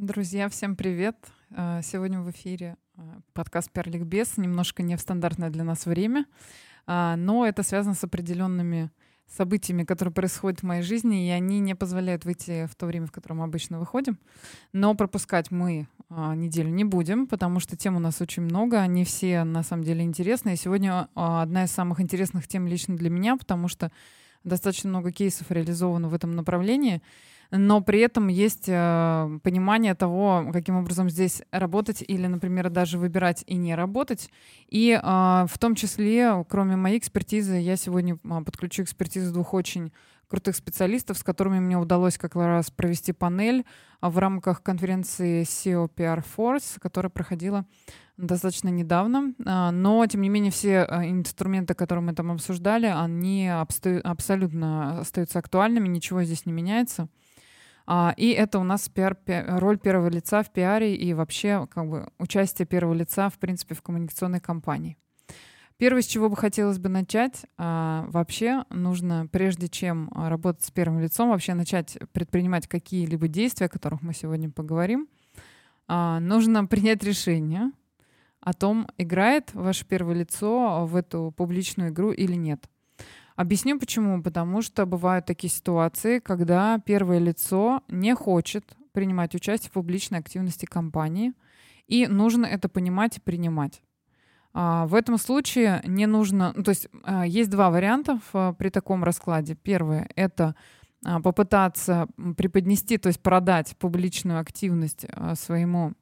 Друзья, всем привет! А, сегодня в эфире а, подкаст «Перлик Без», немножко не в стандартное для нас время, а, но это связано с определенными событиями, которые происходят в моей жизни, и они не позволяют выйти в то время, в котором мы обычно выходим. Но пропускать мы неделю не будем, потому что тем у нас очень много, они все на самом деле интересны. И сегодня одна из самых интересных тем лично для меня, потому что достаточно много кейсов реализовано в этом направлении — но при этом есть э, понимание того, каким образом здесь работать или, например, даже выбирать и не работать. И э, в том числе, кроме моей экспертизы, я сегодня э, подключу экспертизу двух очень крутых специалистов, с которыми мне удалось как раз провести панель в рамках конференции SEO PR Force, которая проходила достаточно недавно. Но, тем не менее, все инструменты, которые мы там обсуждали, они абсолютно остаются актуальными, ничего здесь не меняется. А, и это у нас пиар, роль первого лица в пиаре и вообще как бы участие первого лица, в принципе, в коммуникационной кампании. Первое, с чего бы хотелось бы начать, а, вообще нужно, прежде чем работать с первым лицом, вообще начать предпринимать какие-либо действия, о которых мы сегодня поговорим, а, нужно принять решение о том, играет ваше первое лицо в эту публичную игру или нет. Объясню почему. Потому что бывают такие ситуации, когда первое лицо не хочет принимать участие в публичной активности компании, и нужно это понимать и принимать. А, в этом случае не нужно, ну, то есть а, есть два варианта а, при таком раскладе. Первое — это попытаться преподнести, то есть продать публичную активность своему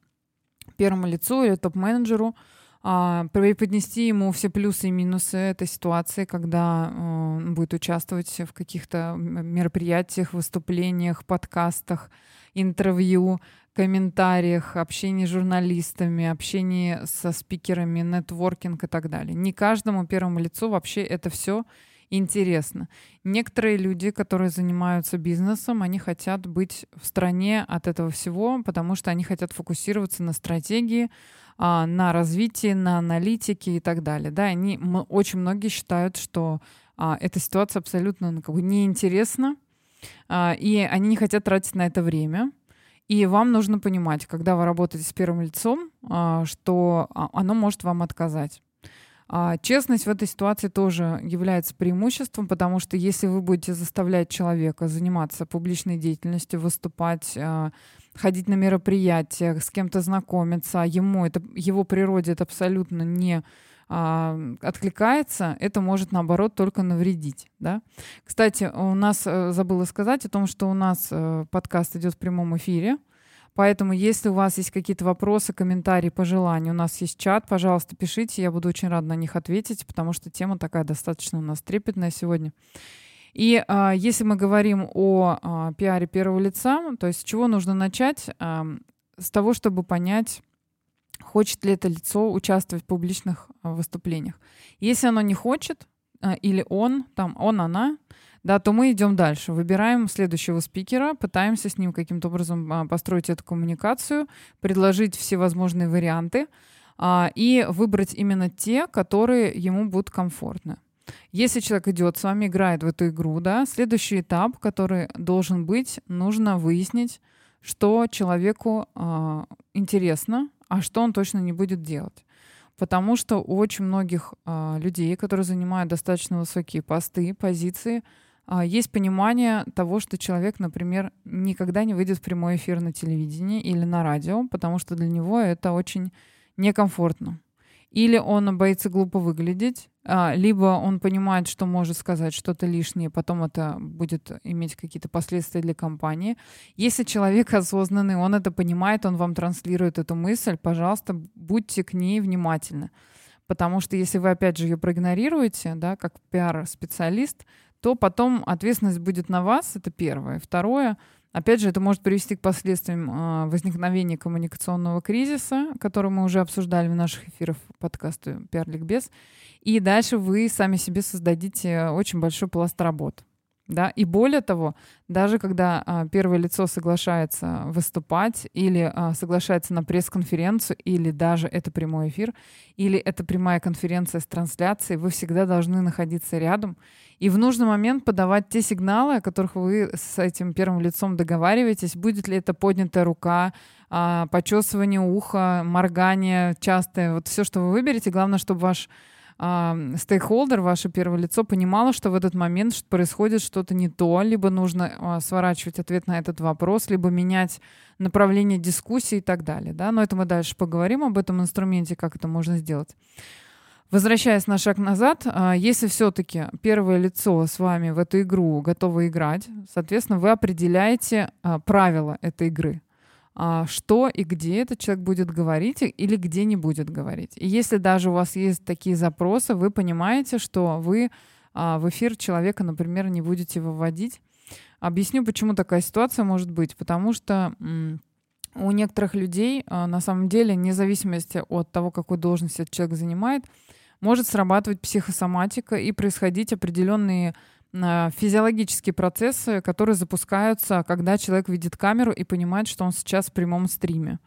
первому лицу или топ-менеджеру, а, преподнести ему все плюсы и минусы этой ситуации, когда он будет участвовать в каких-то мероприятиях, выступлениях, подкастах, интервью, комментариях, общении с журналистами, общении со спикерами, нетворкинг и так далее. Не каждому первому лицу вообще это все интересно. Некоторые люди, которые занимаются бизнесом, они хотят быть в стране от этого всего, потому что они хотят фокусироваться на стратегии, а, на развитии, на аналитике и так далее. Да, они, мы, очень многие считают, что а, эта ситуация абсолютно ну, как бы неинтересна, а, и они не хотят тратить на это время. И вам нужно понимать, когда вы работаете с первым лицом, а, что а, оно может вам отказать. А, честность в этой ситуации тоже является преимуществом, потому что если вы будете заставлять человека заниматься публичной деятельностью, выступать, а, ходить на мероприятия, с кем-то знакомиться, а ему это, его природе это абсолютно не а, откликается, это может наоборот только навредить. Да? Кстати, у нас э, забыла сказать о том, что у нас э, подкаст идет в прямом эфире. Поэтому, если у вас есть какие-то вопросы, комментарии, пожелания, у нас есть чат, пожалуйста, пишите, я буду очень рада на них ответить, потому что тема такая достаточно у нас трепетная сегодня. И а, если мы говорим о а, пиаре первого лица, то есть с чего нужно начать? А, с того, чтобы понять, хочет ли это лицо участвовать в публичных а, выступлениях. Если оно не хочет, а, или он, там, он, она, да, то мы идем дальше. Выбираем следующего спикера, пытаемся с ним каким-то образом а, построить эту коммуникацию, предложить всевозможные варианты а, и выбрать именно те, которые ему будут комфортны. Если человек идет с вами, играет в эту игру, да, следующий этап, который должен быть, нужно выяснить, что человеку э, интересно, а что он точно не будет делать. Потому что у очень многих э, людей, которые занимают достаточно высокие посты, позиции, есть понимание того, что человек, например, никогда не выйдет в прямой эфир на телевидении или на радио, потому что для него это очень некомфортно. Или он боится глупо выглядеть, а, либо он понимает, что может сказать что-то лишнее, потом это будет иметь какие-то последствия для компании. Если человек осознанный, он это понимает, он вам транслирует эту мысль, пожалуйста, будьте к ней внимательны. Потому что если вы, опять же, ее проигнорируете, да, как пиар-специалист, то потом ответственность будет на вас, это первое. Второе — Опять же, это может привести к последствиям э, возникновения коммуникационного кризиса, который мы уже обсуждали в наших эфирах подкаста «Пиар Ликбез». И дальше вы сами себе создадите очень большой пласт работ. Да? И более того, даже когда а, первое лицо соглашается выступать или а, соглашается на пресс-конференцию, или даже это прямой эфир, или это прямая конференция с трансляцией, вы всегда должны находиться рядом и в нужный момент подавать те сигналы, о которых вы с этим первым лицом договариваетесь. Будет ли это поднятая рука, а, почесывание уха, моргание частое, вот все, что вы выберете. Главное, чтобы ваш стейкхолдер, ваше первое лицо, понимало, что в этот момент происходит что-то не то, либо нужно а, сворачивать ответ на этот вопрос, либо менять направление дискуссии и так далее. Да? Но это мы дальше поговорим об этом инструменте, как это можно сделать. Возвращаясь на шаг назад, а, если все-таки первое лицо с вами в эту игру готово играть, соответственно, вы определяете а, правила этой игры. А, что и где этот человек будет говорить или где не будет говорить. И если даже у вас есть такие запросы, вы понимаете, что вы а, в эфир человека, например, не будете выводить. Объясню, почему такая ситуация может быть. Потому что у некоторых людей, а, на самом деле, вне зависимости от того, какую должность этот человек занимает, может срабатывать психосоматика и происходить определенные физиологические процессы, которые запускаются, когда человек видит камеру и понимает, что он сейчас в прямом стриме.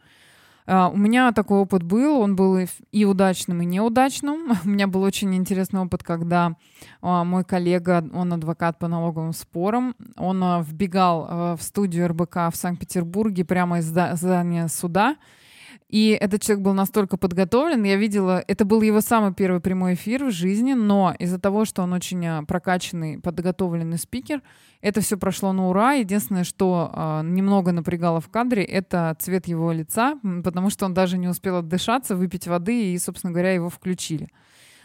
А, у меня такой опыт был, он был и удачным, и неудачным. У меня был очень интересный опыт, когда а, мой коллега, он адвокат по налоговым спорам, он вбегал в студию РБК в Санкт-Петербурге прямо из здания суда, и этот человек был настолько подготовлен, я видела, это был его самый первый прямой эфир в жизни, но из-за того, что он очень а, прокачанный, подготовленный спикер, это все прошло на ура. Единственное, что э, немного напрягало в кадре, это цвет его лица, потому что он даже не успел отдышаться, выпить воды, и, собственно говоря, его включили.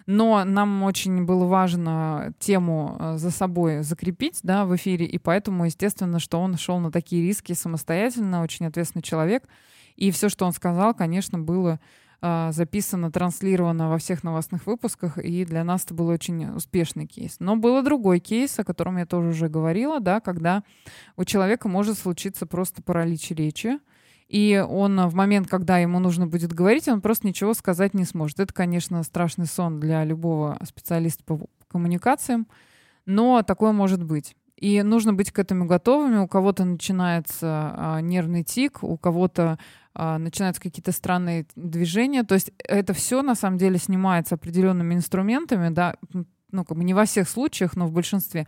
Но нам очень было важно тему а, за собой закрепить да, в эфире, и поэтому, естественно, что он шел на такие риски самостоятельно, очень ответственный человек — и все, что он сказал, конечно, было э, записано, транслировано во всех новостных выпусках, и для нас это был очень успешный кейс. Но был другой кейс, о котором я тоже уже говорила, да, когда у человека может случиться просто паралич речи, и он в момент, когда ему нужно будет говорить, он просто ничего сказать не сможет. Это, конечно, страшный сон для любого специалиста по коммуникациям, но такое может быть. И нужно быть к этому готовыми. У кого-то начинается а, нервный тик, у кого-то а, начинаются какие-то странные движения. То есть это все на самом деле снимается определенными инструментами, да, ну, как бы не во всех случаях, но в большинстве.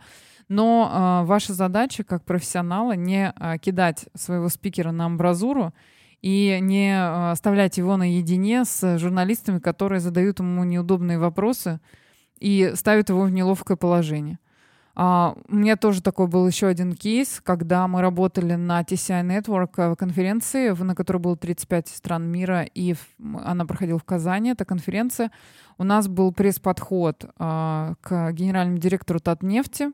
Но а, ваша задача как профессионала не а, кидать своего спикера на амбразуру и не а, оставлять его наедине с журналистами, которые задают ему неудобные вопросы и ставят его в неловкое положение. Uh, у меня тоже такой был еще один кейс, когда мы работали на TCI Network э, конференции, на которой было 35 стран мира, и она проходила в Казани, эта конференция. У нас был пресс-подход uh, к генеральному директору Татнефти,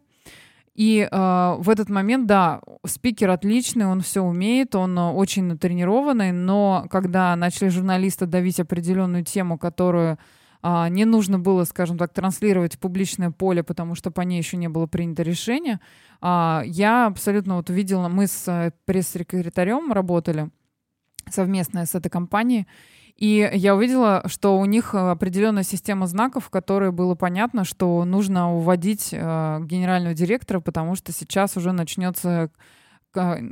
и э, в этот момент, да, спикер отличный, он все умеет, он очень натренированный, но когда начали журналисты давить определенную тему, которую а, не нужно было, скажем так, транслировать в публичное поле, потому что по ней еще не было принято решение. А, я абсолютно вот увидела, мы с э, пресс-секретарем работали совместно с этой компанией, и я увидела, что у них определенная система знаков, в которой было понятно, что нужно уводить э, генерального директора, потому что сейчас уже начнется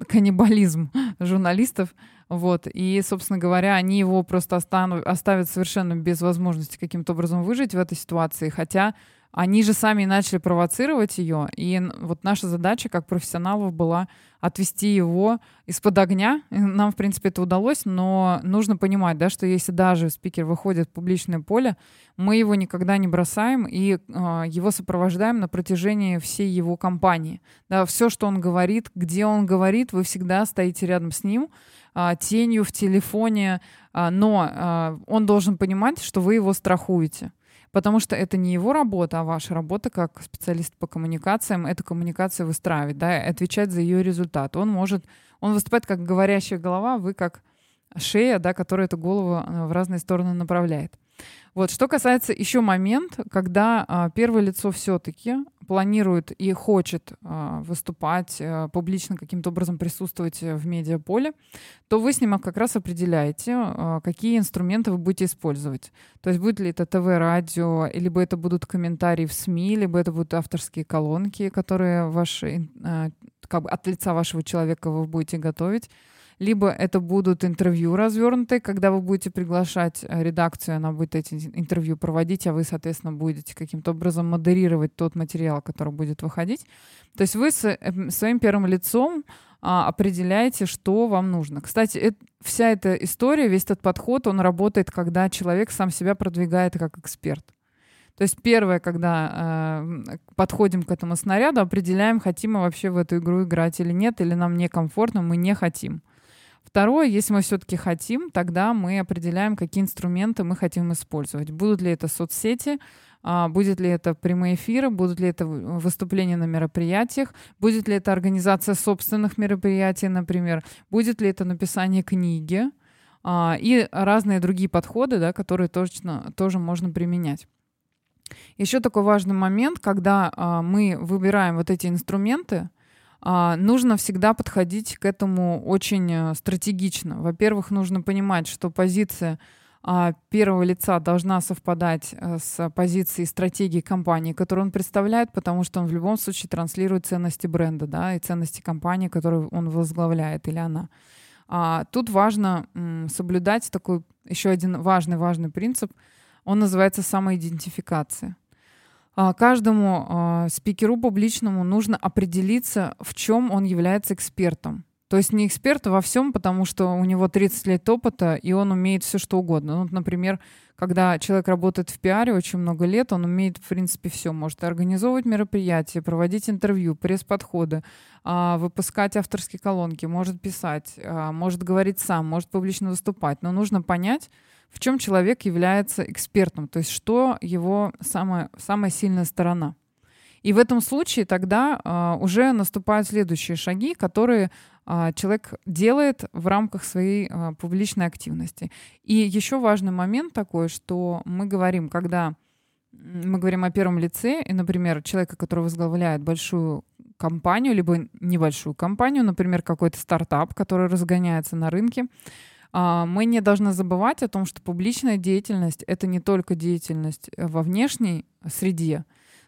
каннибализм журналистов. Вот. И, собственно говоря, они его просто оставят совершенно без возможности каким-то образом выжить в этой ситуации. Хотя они же сами начали провоцировать ее. И вот наша задача как профессионалов была отвести его из-под огня. Нам, в принципе, это удалось, но нужно понимать, да, что если даже спикер выходит в публичное поле, мы его никогда не бросаем и э, его сопровождаем на протяжении всей его кампании. Да, все, что он говорит, где он говорит, вы всегда стоите рядом с ним, э, тенью в телефоне, э, но э, он должен понимать, что вы его страхуете. Потому что это не его работа, а ваша работа как специалист по коммуникациям, эту коммуникацию выстраивать, да, отвечать за ее результат. Он может, он выступает как говорящая голова, вы как шея, да, которая эту голову э, в разные стороны направляет. Вот, что касается еще момент, когда а, первое лицо все-таки планирует и хочет э, выступать, э, публично каким-то образом присутствовать в медиаполе, то вы с ним как раз определяете, э, какие инструменты вы будете использовать. То есть будет ли это ТВ-радио, либо это будут комментарии в СМИ, либо это будут авторские колонки, которые ваши, э, как бы от лица вашего человека вы будете готовить либо это будут интервью развернутые, когда вы будете приглашать э, редакцию, она будет эти интервью проводить, а вы, соответственно, будете каким-то образом модерировать тот материал, который будет выходить. То есть вы эм, своим первым лицом а, определяете, что вам нужно. Кстати, это, вся эта история, весь этот подход, он работает, когда человек сам себя продвигает как эксперт. То есть первое, когда э, подходим к этому снаряду, определяем, хотим мы вообще в эту игру играть или нет, или нам некомфортно, мы не хотим. Второе, если мы все-таки хотим, тогда мы определяем, какие инструменты мы хотим использовать. Будут ли это соцсети, а, будет ли это прямые эфиры, будут ли это выступления на мероприятиях, будет ли это организация собственных мероприятий, например, будет ли это написание книги а, и разные другие подходы, да, которые точно, тоже можно применять. Еще такой важный момент, когда а, мы выбираем вот эти инструменты, нужно всегда подходить к этому очень э, стратегично. Во-первых, нужно понимать, что позиция а, первого лица должна совпадать э, с позицией стратегии компании, которую он представляет, потому что он в любом случае транслирует ценности бренда, да, и ценности компании, которую он возглавляет или она. А, тут важно соблюдать такой еще один важный важный принцип. Он называется самоидентификация. А, каждому а, спикеру публичному нужно определиться, в чем он является экспертом. То есть не эксперт во всем, потому что у него 30 лет опыта, и он умеет все что угодно. Ну, например, когда человек работает в пиаре очень много лет, он умеет, в принципе, все. Может организовывать мероприятия, проводить интервью, пресс-подходы, а, выпускать авторские колонки, может писать, может говорить сам, может публично выступать. Но нужно понять, в чем человек является экспертом, то есть что его самая, самая сильная сторона. И в этом случае тогда а, уже наступают следующие шаги, которые а, человек делает в рамках своей а, публичной активности. И еще важный момент такой, что мы говорим, когда мы говорим о первом лице, и, например, человека, который возглавляет большую компанию, либо небольшую компанию, например, какой-то стартап, который разгоняется на рынке, мы не должны забывать о том, что публичная деятельность — это не только деятельность э, во внешней среде,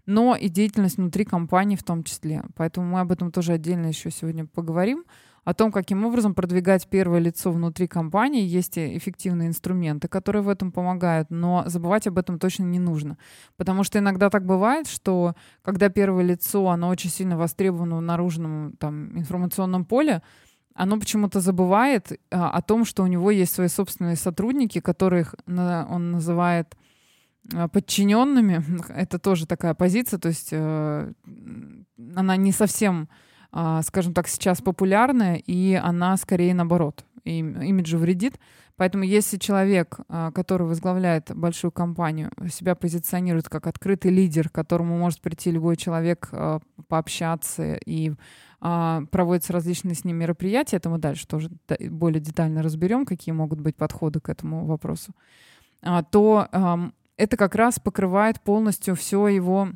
но и деятельность внутри компании в том числе. Поэтому мы об этом тоже отдельно еще сегодня поговорим. О том, каким образом продвигать первое лицо внутри компании. Есть эффективные инструменты, которые в этом помогают, но забывать об этом точно не нужно. Потому что иногда так бывает, что когда первое лицо, оно очень сильно востребовано в наружном там, информационном поле, оно почему-то забывает а, о том, что у него есть свои собственные сотрудники, которых на, он называет а, подчиненными. Это тоже такая позиция, то есть э, она не совсем, э, скажем так, сейчас популярная, и она скорее наоборот им, имиджу вредит. Поэтому если человек, э, который возглавляет большую компанию, себя позиционирует как открытый лидер, к которому может прийти любой человек э, пообщаться и а, проводятся различные с ним мероприятия. Это мы дальше тоже более детально разберем, какие могут быть подходы к этому вопросу. А, то это как раз покрывает полностью все его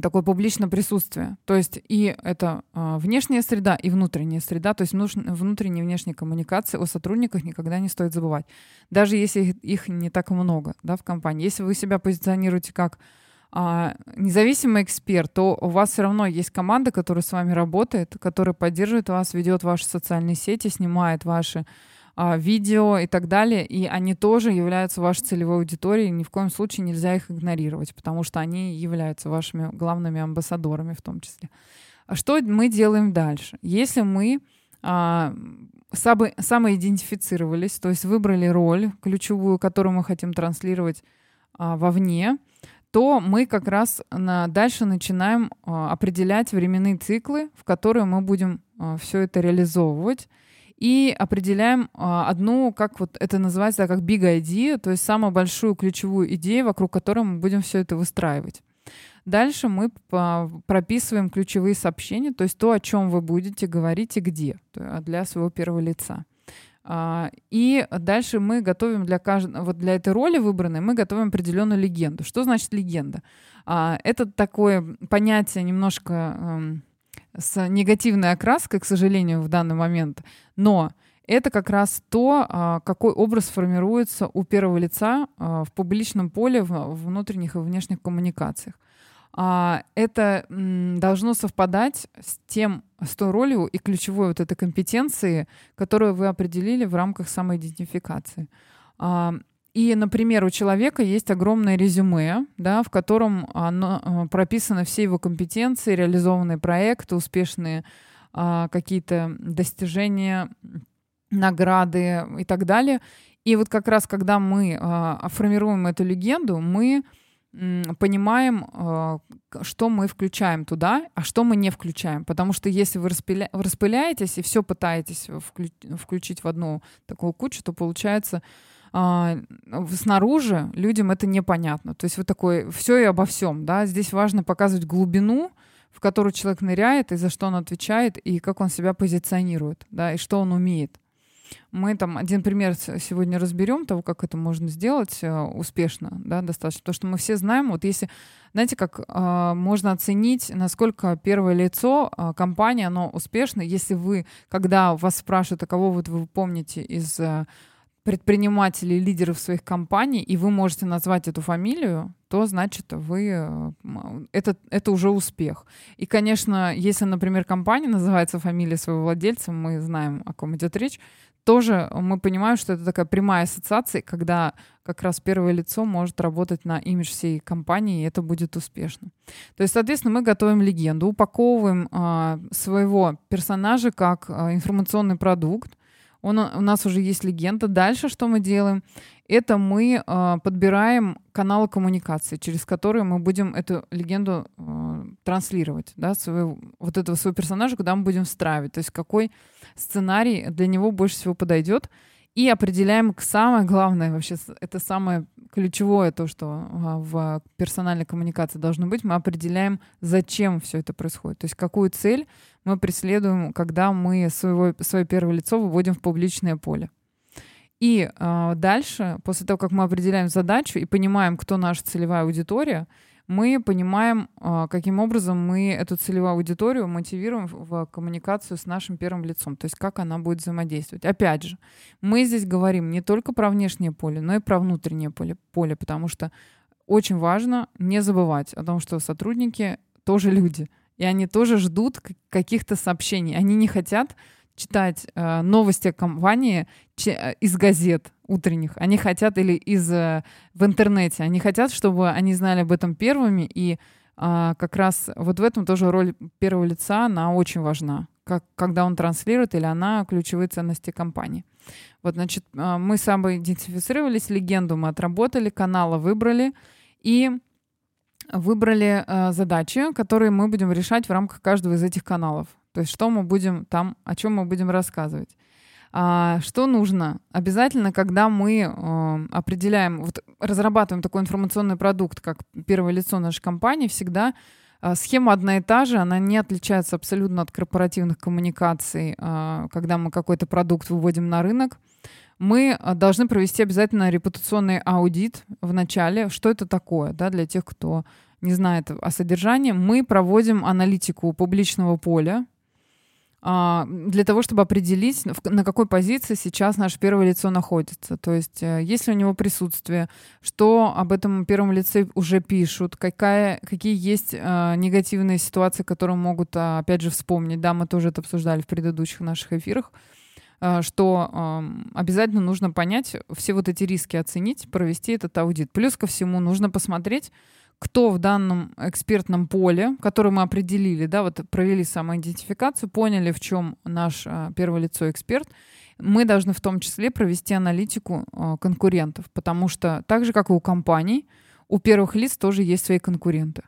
такое публичное присутствие. То есть и это э, внешняя среда, и внутренняя среда. То есть внутренняя и внешняя коммуникация о сотрудниках никогда не стоит забывать. Даже если их не так много да, в компании. Если вы себя позиционируете как а, независимый эксперт, то у вас все равно есть команда, которая с вами работает, которая поддерживает вас, ведет ваши социальные сети, снимает ваши а, видео и так далее, и они тоже являются вашей целевой аудиторией, ни в коем случае нельзя их игнорировать, потому что они являются вашими главными амбассадорами в том числе. А что мы делаем дальше? Если мы а, самоидентифицировались, то есть выбрали роль ключевую, которую мы хотим транслировать а, вовне, то мы как раз на, дальше начинаем а, определять временные циклы, в которые мы будем а, все это реализовывать. И определяем а, одну, как вот это называется, как big idea, то есть самую большую ключевую идею, вокруг которой мы будем все это выстраивать. Дальше мы прописываем ключевые сообщения, то есть то, о чем вы будете говорить и где для своего первого лица. А, и дальше мы готовим для каждого, вот для этой роли выбранной, мы готовим определенную легенду. Что значит легенда? А, это такое понятие немножко эм, с негативной окраской, к сожалению, в данный момент, но это как раз то, а, какой образ формируется у первого лица в публичном поле, в внутренних и внешних коммуникациях. Это должно совпадать с тем, с той ролью и ключевой вот этой компетенции, которую вы определили в рамках самоидентификации. А, и, например, у человека есть огромное резюме, да, в котором оно, а, прописаны все его компетенции, реализованные проекты, успешные какие-то достижения, награды и так далее. И вот как раз, когда мы формируем эту легенду, мы понимаем, а, что мы включаем туда, а что мы не включаем. Потому что если вы распыля... распыляетесь и все пытаетесь включить в одну такую кучу, то получается а, снаружи людям это непонятно. То есть вот такой все и обо всем. Да? Здесь важно показывать глубину, в которую человек ныряет, и за что он отвечает, и как он себя позиционирует, да, и что он умеет. Мы там один пример сегодня разберем того, как это можно сделать э, успешно, да, достаточно. Потому что мы все знаем, вот если, знаете, как э, можно оценить, насколько первое лицо э, компании, оно успешно, если вы, когда вас спрашивают, а кого вот вы помните из э, предпринимателей, лидеров своих компаний, и вы можете назвать эту фамилию, то значит вы э, это, это уже успех. И, конечно, если, например, компания называется фамилией своего владельца, мы знаем, о ком идет речь, тоже мы понимаем, что это такая прямая ассоциация, когда как раз первое лицо может работать на имидж всей компании, и это будет успешно. То есть, соответственно, мы готовим легенду, упаковываем э, своего персонажа как э, информационный продукт. Он, у нас уже есть легенда. Дальше что мы делаем? Это мы э, подбираем каналы коммуникации, через которые мы будем эту легенду э, транслировать, да, своего, вот этого своего персонажа, куда мы будем встраивать. То есть какой сценарий для него больше всего подойдет. И определяем самое главное, вообще это самое ключевое, то, что а, в персональной коммуникации должно быть, мы определяем, зачем все это происходит. То есть какую цель мы преследуем, когда мы своего, свое первое лицо выводим в публичное поле. И э, дальше, после того, как мы определяем задачу и понимаем, кто наша целевая аудитория, мы понимаем, а, каким образом мы эту целевую аудиторию мотивируем в коммуникацию с нашим первым лицом, то есть как она будет взаимодействовать. Опять же, мы здесь говорим не только про внешнее поле, но и про внутреннее поле, поле потому что очень важно не забывать о том, что сотрудники тоже люди, и они тоже ждут каких-то сообщений. Они не хотят читать э, новости о компании э, из газет утренних. Они хотят или из э, в интернете. Они хотят, чтобы они знали об этом первыми. И э, как раз вот в этом тоже роль первого лица, она очень важна. Как, когда он транслирует или она ключевые ценности компании. Вот, значит, э, мы самоидентифицировались, легенду мы отработали, каналы выбрали и выбрали э, задачи, которые мы будем решать в рамках каждого из этих каналов. То есть что мы будем там, о чем мы будем рассказывать. А, что нужно? Обязательно, когда мы э, определяем, вот разрабатываем такой информационный продукт, как первое лицо нашей компании, всегда э, схема одна и та же, она не отличается абсолютно от корпоративных коммуникаций, э, когда мы какой-то продукт выводим на рынок. Мы должны провести обязательно репутационный аудит в начале. Что это такое, да, для тех, кто не знает о содержании. Мы проводим аналитику публичного поля, а, для того, чтобы определить, на какой позиции сейчас наше первое лицо находится. То есть, э, есть ли у него присутствие, что об этом первом лице уже пишут, какая, какие есть э, негативные ситуации, которые могут, а, опять же, вспомнить. Да, мы тоже это обсуждали в предыдущих наших эфирах э, что обязательно нужно понять, все вот эти риски оценить, провести этот аудит. Плюс ко всему нужно посмотреть, кто в данном экспертном поле, которое мы определили, да, вот провели самоидентификацию, поняли, в чем наш а, первое лицо эксперт, мы должны в том числе провести аналитику а, конкурентов, потому что так же, как и у компаний, у первых лиц тоже есть свои конкуренты.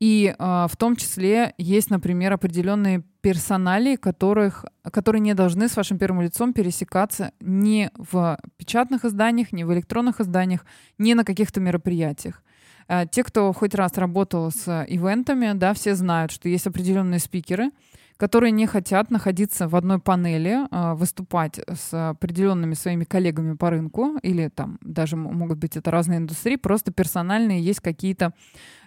И э, в том числе есть, например, определенные персонали, которых, которые не должны с вашим первым лицом пересекаться ни в печатных изданиях, ни в электронных изданиях, ни на каких-то мероприятиях. Э, те, кто хоть раз работал с ивентами, да, все знают, что есть определенные спикеры, которые не хотят находиться в одной панели, а, выступать с определенными своими коллегами по рынку, или там даже могут быть это разные индустрии, просто персональные есть какие-то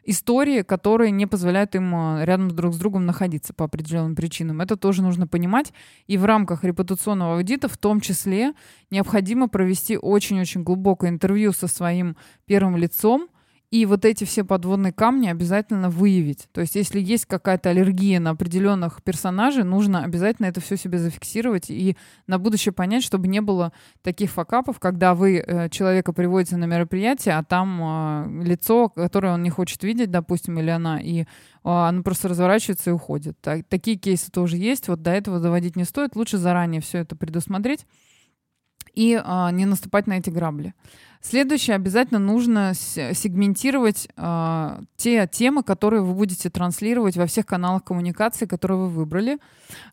истории, которые не позволяют им а, рядом друг с другом находиться по определенным причинам. Это тоже нужно понимать. И в рамках репутационного аудита в том числе необходимо провести очень-очень глубокое интервью со своим первым лицом, и вот эти все подводные камни обязательно выявить. То есть, если есть какая-то аллергия на определенных персонажей, нужно обязательно это все себе зафиксировать и на будущее понять, чтобы не было таких факапов, когда вы э, человека приводите на мероприятие, а там э, лицо, которое он не хочет видеть, допустим, или она, и э, оно просто разворачивается и уходит. Так, такие кейсы тоже есть. Вот до этого доводить не стоит. Лучше заранее все это предусмотреть и э, не наступать на эти грабли. Следующее, обязательно нужно сегментировать э, те темы, которые вы будете транслировать во всех каналах коммуникации, которые вы выбрали.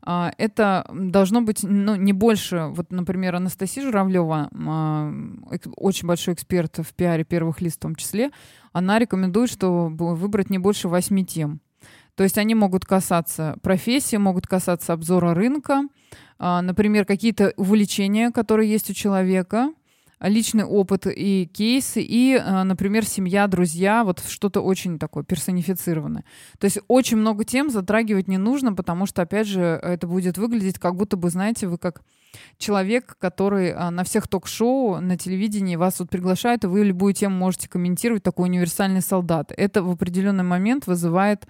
Э, это должно быть ну, не больше, вот, например, Анастасия Журавлева, э, очень большой эксперт в пиаре первых лиц в том числе, она рекомендует, что выбрать не больше восьми тем. То есть они могут касаться профессии, могут касаться обзора рынка, например, какие-то увлечения, которые есть у человека, личный опыт и кейсы, и, э, например, семья, друзья, вот что-то очень такое персонифицированное. То есть очень много тем затрагивать не нужно, потому что, опять же, это будет выглядеть как будто бы, знаете, вы как человек, который э, на всех ток-шоу, на телевидении вас вот приглашают, и вы любую тему можете комментировать, такой универсальный солдат. Это в определенный момент вызывает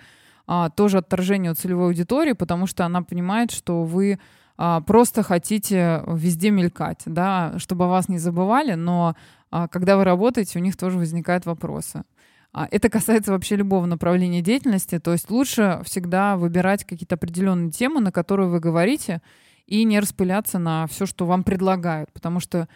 а, тоже отторжение у целевой аудитории, потому что она понимает, что вы а, просто хотите везде мелькать, да, чтобы о вас не забывали, но а, когда вы работаете, у них тоже возникают вопросы. А, это касается вообще любого направления деятельности, то есть лучше всегда выбирать какие-то определенные темы, на которые вы говорите, и не распыляться на все, что вам предлагают, потому что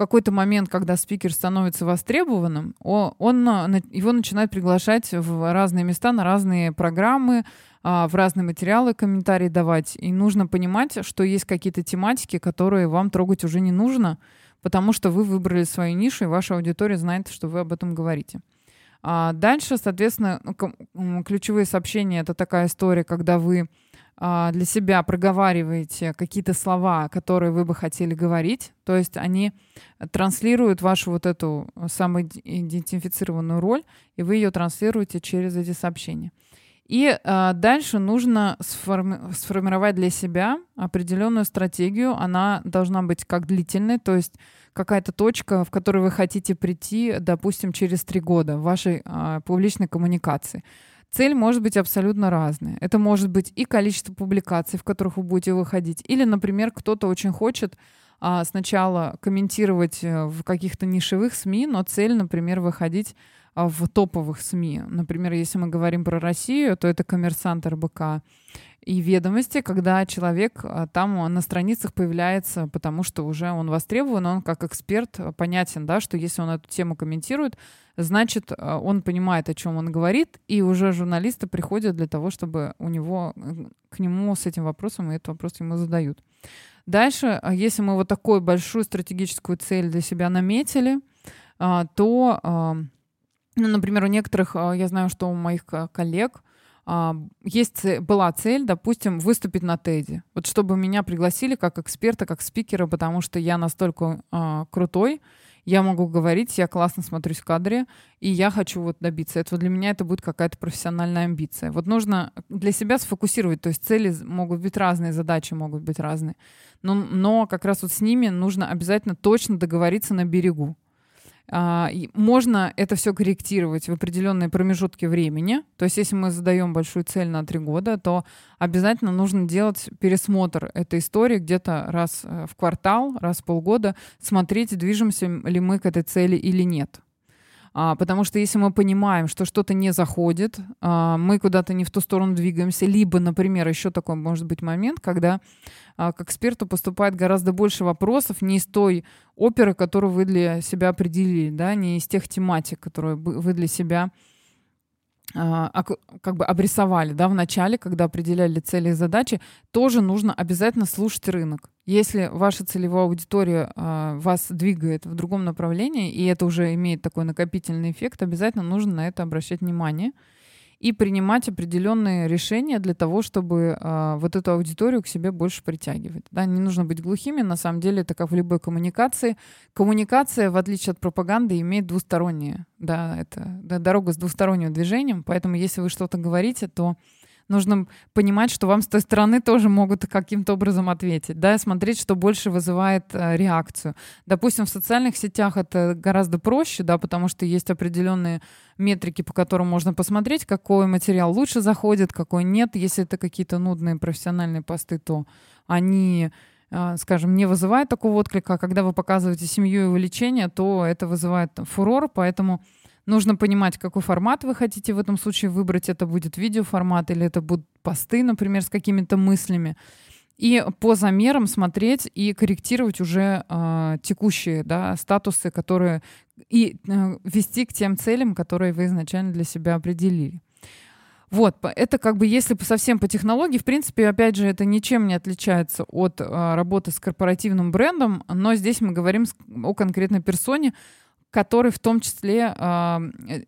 какой-то момент, когда спикер становится востребованным, он, его начинают приглашать в разные места, на разные программы, а, в разные материалы комментарии давать. И нужно понимать, что есть какие-то тематики, которые вам трогать уже не нужно, потому что вы выбрали свою нишу, и ваша аудитория знает, что вы об этом говорите. А дальше, соответственно, ключевые сообщения — это такая история, когда вы для себя проговариваете какие-то слова, которые вы бы хотели говорить, то есть они транслируют вашу вот эту самоидентифицированную роль, и вы ее транслируете через эти сообщения. И э, дальше нужно сформи- сформировать для себя определенную стратегию. Она должна быть как длительной, то есть какая-то точка, в которой вы хотите прийти, допустим, через три года в вашей э, публичной коммуникации. Цель может быть абсолютно разная. Это может быть и количество публикаций, в которых вы будете выходить, или, например, кто-то очень хочет а, сначала комментировать э, в каких-то нишевых СМИ, но цель, например, выходить а, в топовых СМИ. Например, если мы говорим про Россию, то это коммерсант РБК и ведомости, когда человек а, там на страницах появляется, потому что уже он востребован, он как эксперт понятен, да, что если он эту тему комментирует, значит, а, он понимает, о чем он говорит, и уже журналисты приходят для того, чтобы у него к нему с этим вопросом, и этот вопрос ему задают. Дальше, если мы вот такую большую стратегическую цель для себя наметили, то ну, например, у некоторых, а, я знаю, что у моих коллег а, есть была цель, допустим, выступить на TED. Вот чтобы меня пригласили как эксперта, как спикера, потому что я настолько э, крутой, я могу говорить, я классно смотрюсь в кадре, и я хочу вот добиться этого. Для меня это будет какая-то профессиональная амбиция. Вот нужно для себя сфокусировать, то есть цели могут быть разные, задачи могут быть разные, но, но как раз вот с ними нужно обязательно точно договориться на берегу. А, можно это все корректировать в определенные промежутки времени. То есть, если мы задаем большую цель на три года, то обязательно нужно делать пересмотр этой истории где-то раз э, в квартал, раз в полгода, смотреть, движемся ли мы к этой цели или нет. А, потому что если мы понимаем, что что-то не заходит, а, мы куда-то не в ту сторону двигаемся, либо, например, еще такой может быть момент, когда а, к эксперту поступает гораздо больше вопросов не из той оперы, которую вы для себя определили, да, не из тех тематик, которые вы для себя а, как бы обрисовали да, в начале, когда определяли цели и задачи, тоже нужно обязательно слушать рынок. Если ваша целевая аудитория э, вас двигает в другом направлении, и это уже имеет такой накопительный эффект, обязательно нужно на это обращать внимание. И принимать определенные решения для того, чтобы э, вот эту аудиторию к себе больше притягивать. Да, не нужно быть глухими, на самом деле это как в любой коммуникации. Коммуникация, в отличие от пропаганды, имеет двусторонние, да, это да, дорога с двусторонним движением, поэтому если вы что-то говорите, то нужно понимать, что вам с той стороны тоже могут каким-то образом ответить, да, смотреть, что больше вызывает э, реакцию. Допустим, в социальных сетях это гораздо проще, да, потому что есть определенные метрики, по которым можно посмотреть, какой материал лучше заходит, какой нет. Если это какие-то нудные профессиональные посты, то они э, скажем, не вызывают такого отклика, а когда вы показываете семью и увлечение, то это вызывает фурор, поэтому Нужно понимать, какой формат вы хотите в этом случае выбрать. Это будет видеоформат или это будут посты, например, с какими-то мыслями. И по замерам смотреть и корректировать уже э, текущие да, статусы, которые и э, вести к тем целям, которые вы изначально для себя определили. Вот, это как бы если совсем по технологии, в принципе, опять же, это ничем не отличается от э, работы с корпоративным брендом, но здесь мы говорим о конкретной персоне, который в том числе э,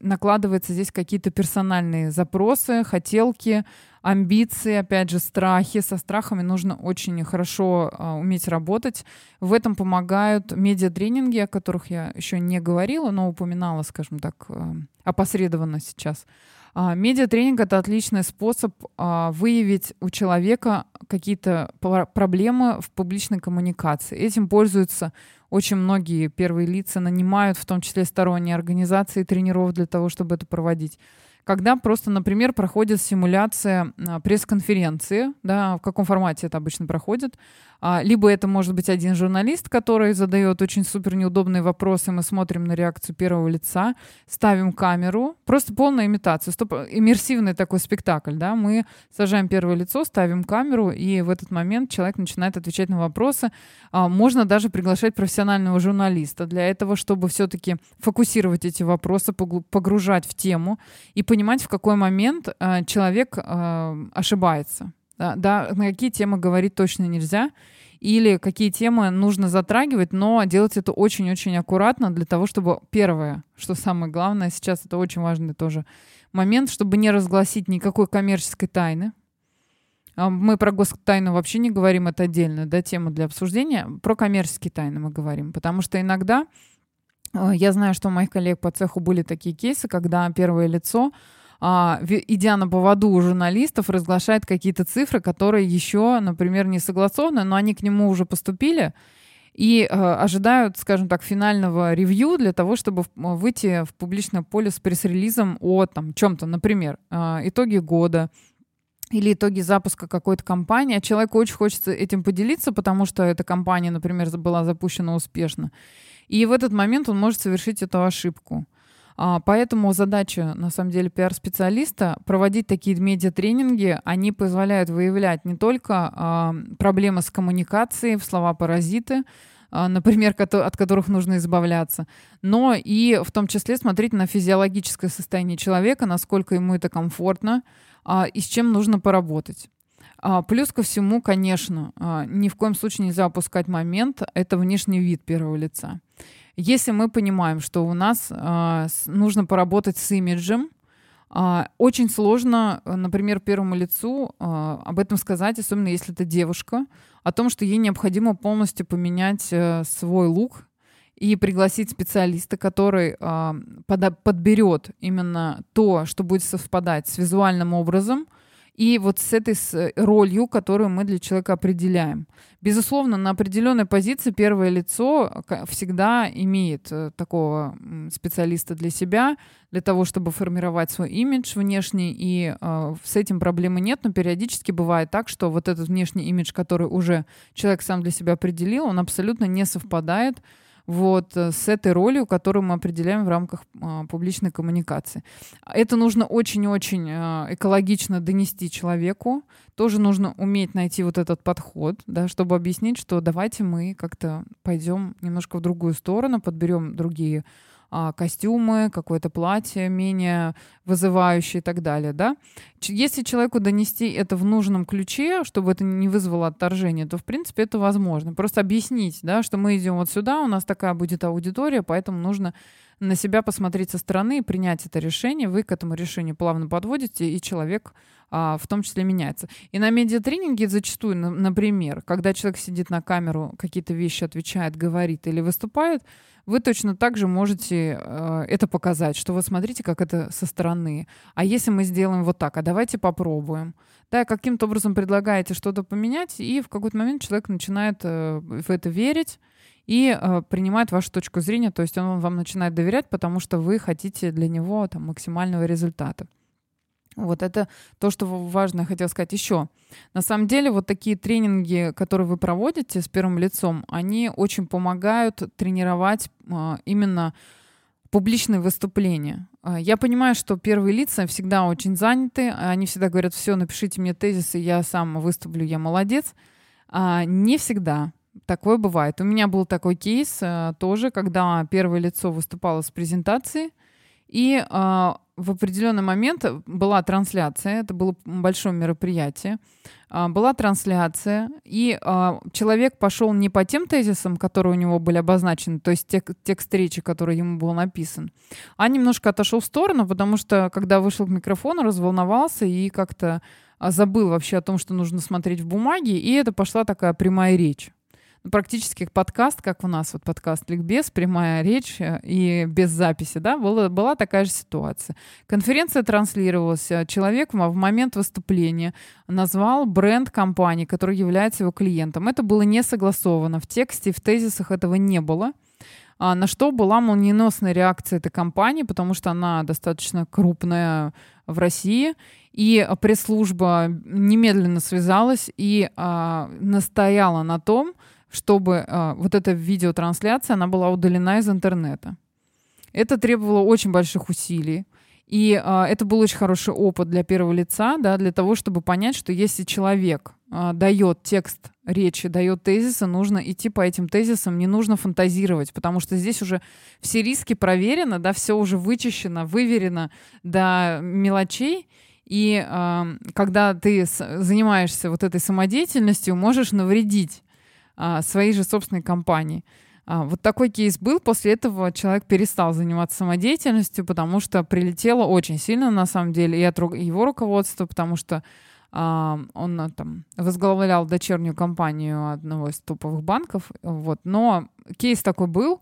накладывается здесь какие-то персональные запросы, хотелки, амбиции, опять же, страхи. Со страхами нужно очень хорошо э, уметь работать. В этом помогают медиатренинги, о которых я еще не говорила, но упоминала, скажем так, э, опосредованно сейчас. А, медиатренинг — это отличный способ а, выявить у человека какие-то проблемы в публичной коммуникации. Этим пользуются очень многие первые лица, нанимают в том числе сторонние организации тренеров для того, чтобы это проводить когда просто, например, проходит симуляция а, пресс-конференции, да, в каком формате это обычно проходит, а, либо это может быть один журналист, который задает очень супер неудобные вопросы, мы смотрим на реакцию первого лица, ставим камеру, просто полная имитация, стоп, иммерсивный такой спектакль, да, мы сажаем первое лицо, ставим камеру, и в этот момент человек начинает отвечать на вопросы. А, можно даже приглашать профессионального журналиста для этого, чтобы все-таки фокусировать эти вопросы, погружать в тему. И понимать, в какой момент э, человек э, ошибается. Да, да, на какие темы говорить точно нельзя, или какие темы нужно затрагивать, но делать это очень-очень аккуратно для того, чтобы первое, что самое главное сейчас, это очень важный тоже момент, чтобы не разгласить никакой коммерческой тайны. А, мы про гостайну вообще не говорим, это отдельная да, тема для обсуждения. Про коммерческие тайны мы говорим, потому что иногда я знаю, что у моих коллег по цеху были такие кейсы, когда первое лицо а, идя на поводу у журналистов, разглашает какие-то цифры, которые еще, например, не согласованы, но они к нему уже поступили и э, ожидают, скажем так, финального ревью для того, чтобы выйти в публичное поле с пресс-релизом о там, чем-то, например, э, итоги года или итоги запуска какой-то компании. А человеку очень хочется этим поделиться, потому что эта компания, например, была запущена успешно. И в этот момент он может совершить эту ошибку. А, поэтому задача, на самом деле, пиар-специалиста проводить такие медиатренинги, они позволяют выявлять не только а, проблемы с коммуникацией, слова-паразиты, а, например, от которых нужно избавляться, но и в том числе смотреть на физиологическое состояние человека, насколько ему это комфортно и с чем нужно поработать. А, плюс ко всему, конечно, а, ни в коем случае нельзя опускать момент, это внешний вид первого лица. Если мы понимаем, что у нас а, нужно поработать с имиджем, очень сложно, например, первому лицу об этом сказать, особенно если это девушка, о том, что ей необходимо полностью поменять э, свой лук и пригласить специалиста, который подберет именно то, что будет совпадать с визуальным образом – и вот с этой э, ролью, которую мы для человека определяем. Безусловно, на определенной позиции первое лицо всегда имеет э, такого специалиста для себя, для того, чтобы формировать свой имидж внешний, и э, с этим проблемы нет, но периодически бывает так, что вот этот внешний имидж, который уже человек сам для себя определил, он абсолютно не совпадает вот э, с этой ролью, которую мы определяем в рамках а, публичной коммуникации. Это нужно очень-очень а, экологично донести человеку. Тоже нужно уметь найти вот этот подход, да, чтобы объяснить, что давайте мы как-то пойдем немножко в другую сторону, подберем другие а, костюмы, какое-то платье менее вызывающее и так далее, да. Если человеку донести это в нужном ключе, чтобы это не вызвало отторжение, то, в принципе, это возможно. Просто объяснить, да, что мы идем вот сюда, у нас такая будет аудитория, поэтому нужно на себя посмотреть со стороны и принять это решение. Вы к этому решению плавно подводите, и человек а, в том числе меняется. И на медиатренинге зачастую, например, когда человек сидит на камеру, какие-то вещи отвечает, говорит или выступает, вы точно так же можете э, это показать, что вот смотрите, как это со стороны. А если мы сделаем вот так, а давайте попробуем. Да, каким-то образом предлагаете что-то поменять, и в какой-то момент человек начинает э, в это верить и э, принимает вашу точку зрения, то есть он вам начинает доверять, потому что вы хотите для него там, максимального результата. Вот это то, что важно, хотел сказать еще. На самом деле, вот такие тренинги, которые вы проводите с первым лицом, они очень помогают тренировать а, именно публичные выступления. А, я понимаю, что первые лица всегда очень заняты, они всегда говорят, все, напишите мне тезисы, я сам выступлю, я молодец. А не всегда. Такое бывает. У меня был такой кейс а, тоже, когда первое лицо выступало с презентацией, и а, в определенный момент была трансляция, это было большое мероприятие, а, была трансляция, и а, человек пошел не по тем тезисам, которые у него были обозначены, то есть тек, текст речи, который ему был написан, а немножко отошел в сторону, потому что когда вышел к микрофону, разволновался и как-то забыл вообще о том, что нужно смотреть в бумаге, и это пошла такая прямая речь практически подкаст, как у нас вот подкаст «Ликбез», прямая речь э, и без записи, да, была, была такая же ситуация. Конференция транслировалась, э, человек в момент выступления назвал бренд компании, который является его клиентом. Это было не согласовано в тексте, в тезисах этого не было. А на что была молниеносная реакция этой компании, потому что она достаточно крупная в России, и пресс-служба немедленно связалась и а, настояла на том, чтобы э, вот эта видеотрансляция, она была удалена из интернета. Это требовало очень больших усилий. И э, это был очень хороший опыт для первого лица, да, для того, чтобы понять, что если человек э, дает текст речи, дает тезисы, нужно идти по этим тезисам, не нужно фантазировать, потому что здесь уже все риски проверены, да, все уже вычищено, выверено до мелочей. И э, когда ты занимаешься вот этой самодеятельностью, можешь навредить своей же собственной компании. А, вот такой кейс был. После этого человек перестал заниматься самодеятельностью, потому что прилетело очень сильно, на самом деле, и от его руководства, потому что а, он а, там возглавлял дочернюю компанию одного из топовых банков. Вот. Но кейс такой был.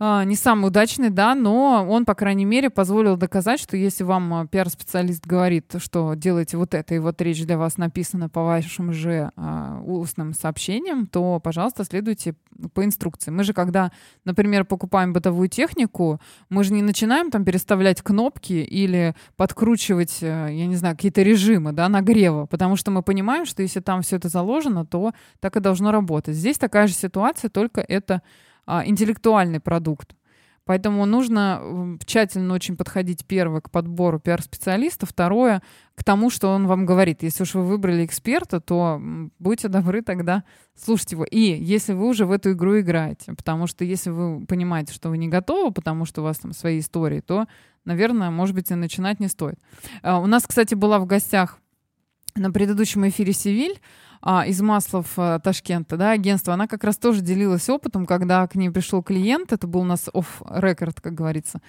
А, не самый удачный, да, но он, по крайней мере, позволил доказать, что если вам а, пиар-специалист говорит, что делаете вот это, и вот речь для вас написана по вашим же э, устным сообщениям, то, пожалуйста, следуйте по инструкции. Мы же, когда, например, покупаем бытовую технику, мы же не начинаем там переставлять кнопки или подкручивать, я не знаю, какие-то режимы, да, нагрева, потому что мы понимаем, что если там все это заложено, то так и должно работать. Здесь такая же ситуация, только это а, интеллектуальный продукт. Поэтому нужно тщательно очень подходить, первое, к подбору пиар-специалиста, второе, к тому, что он вам говорит. Если уж вы выбрали эксперта, то будьте добры тогда слушать его. И если вы уже в эту игру играете, потому что если вы понимаете, что вы не готовы, потому что у вас там свои истории, то, наверное, может быть, и начинать не стоит. А, у нас, кстати, была в гостях на предыдущем эфире «Севиль», а, из Маслов а, Ташкента, да, агентство, она как раз тоже делилась опытом, когда к ней пришел клиент, это был у нас off-record, как говорится,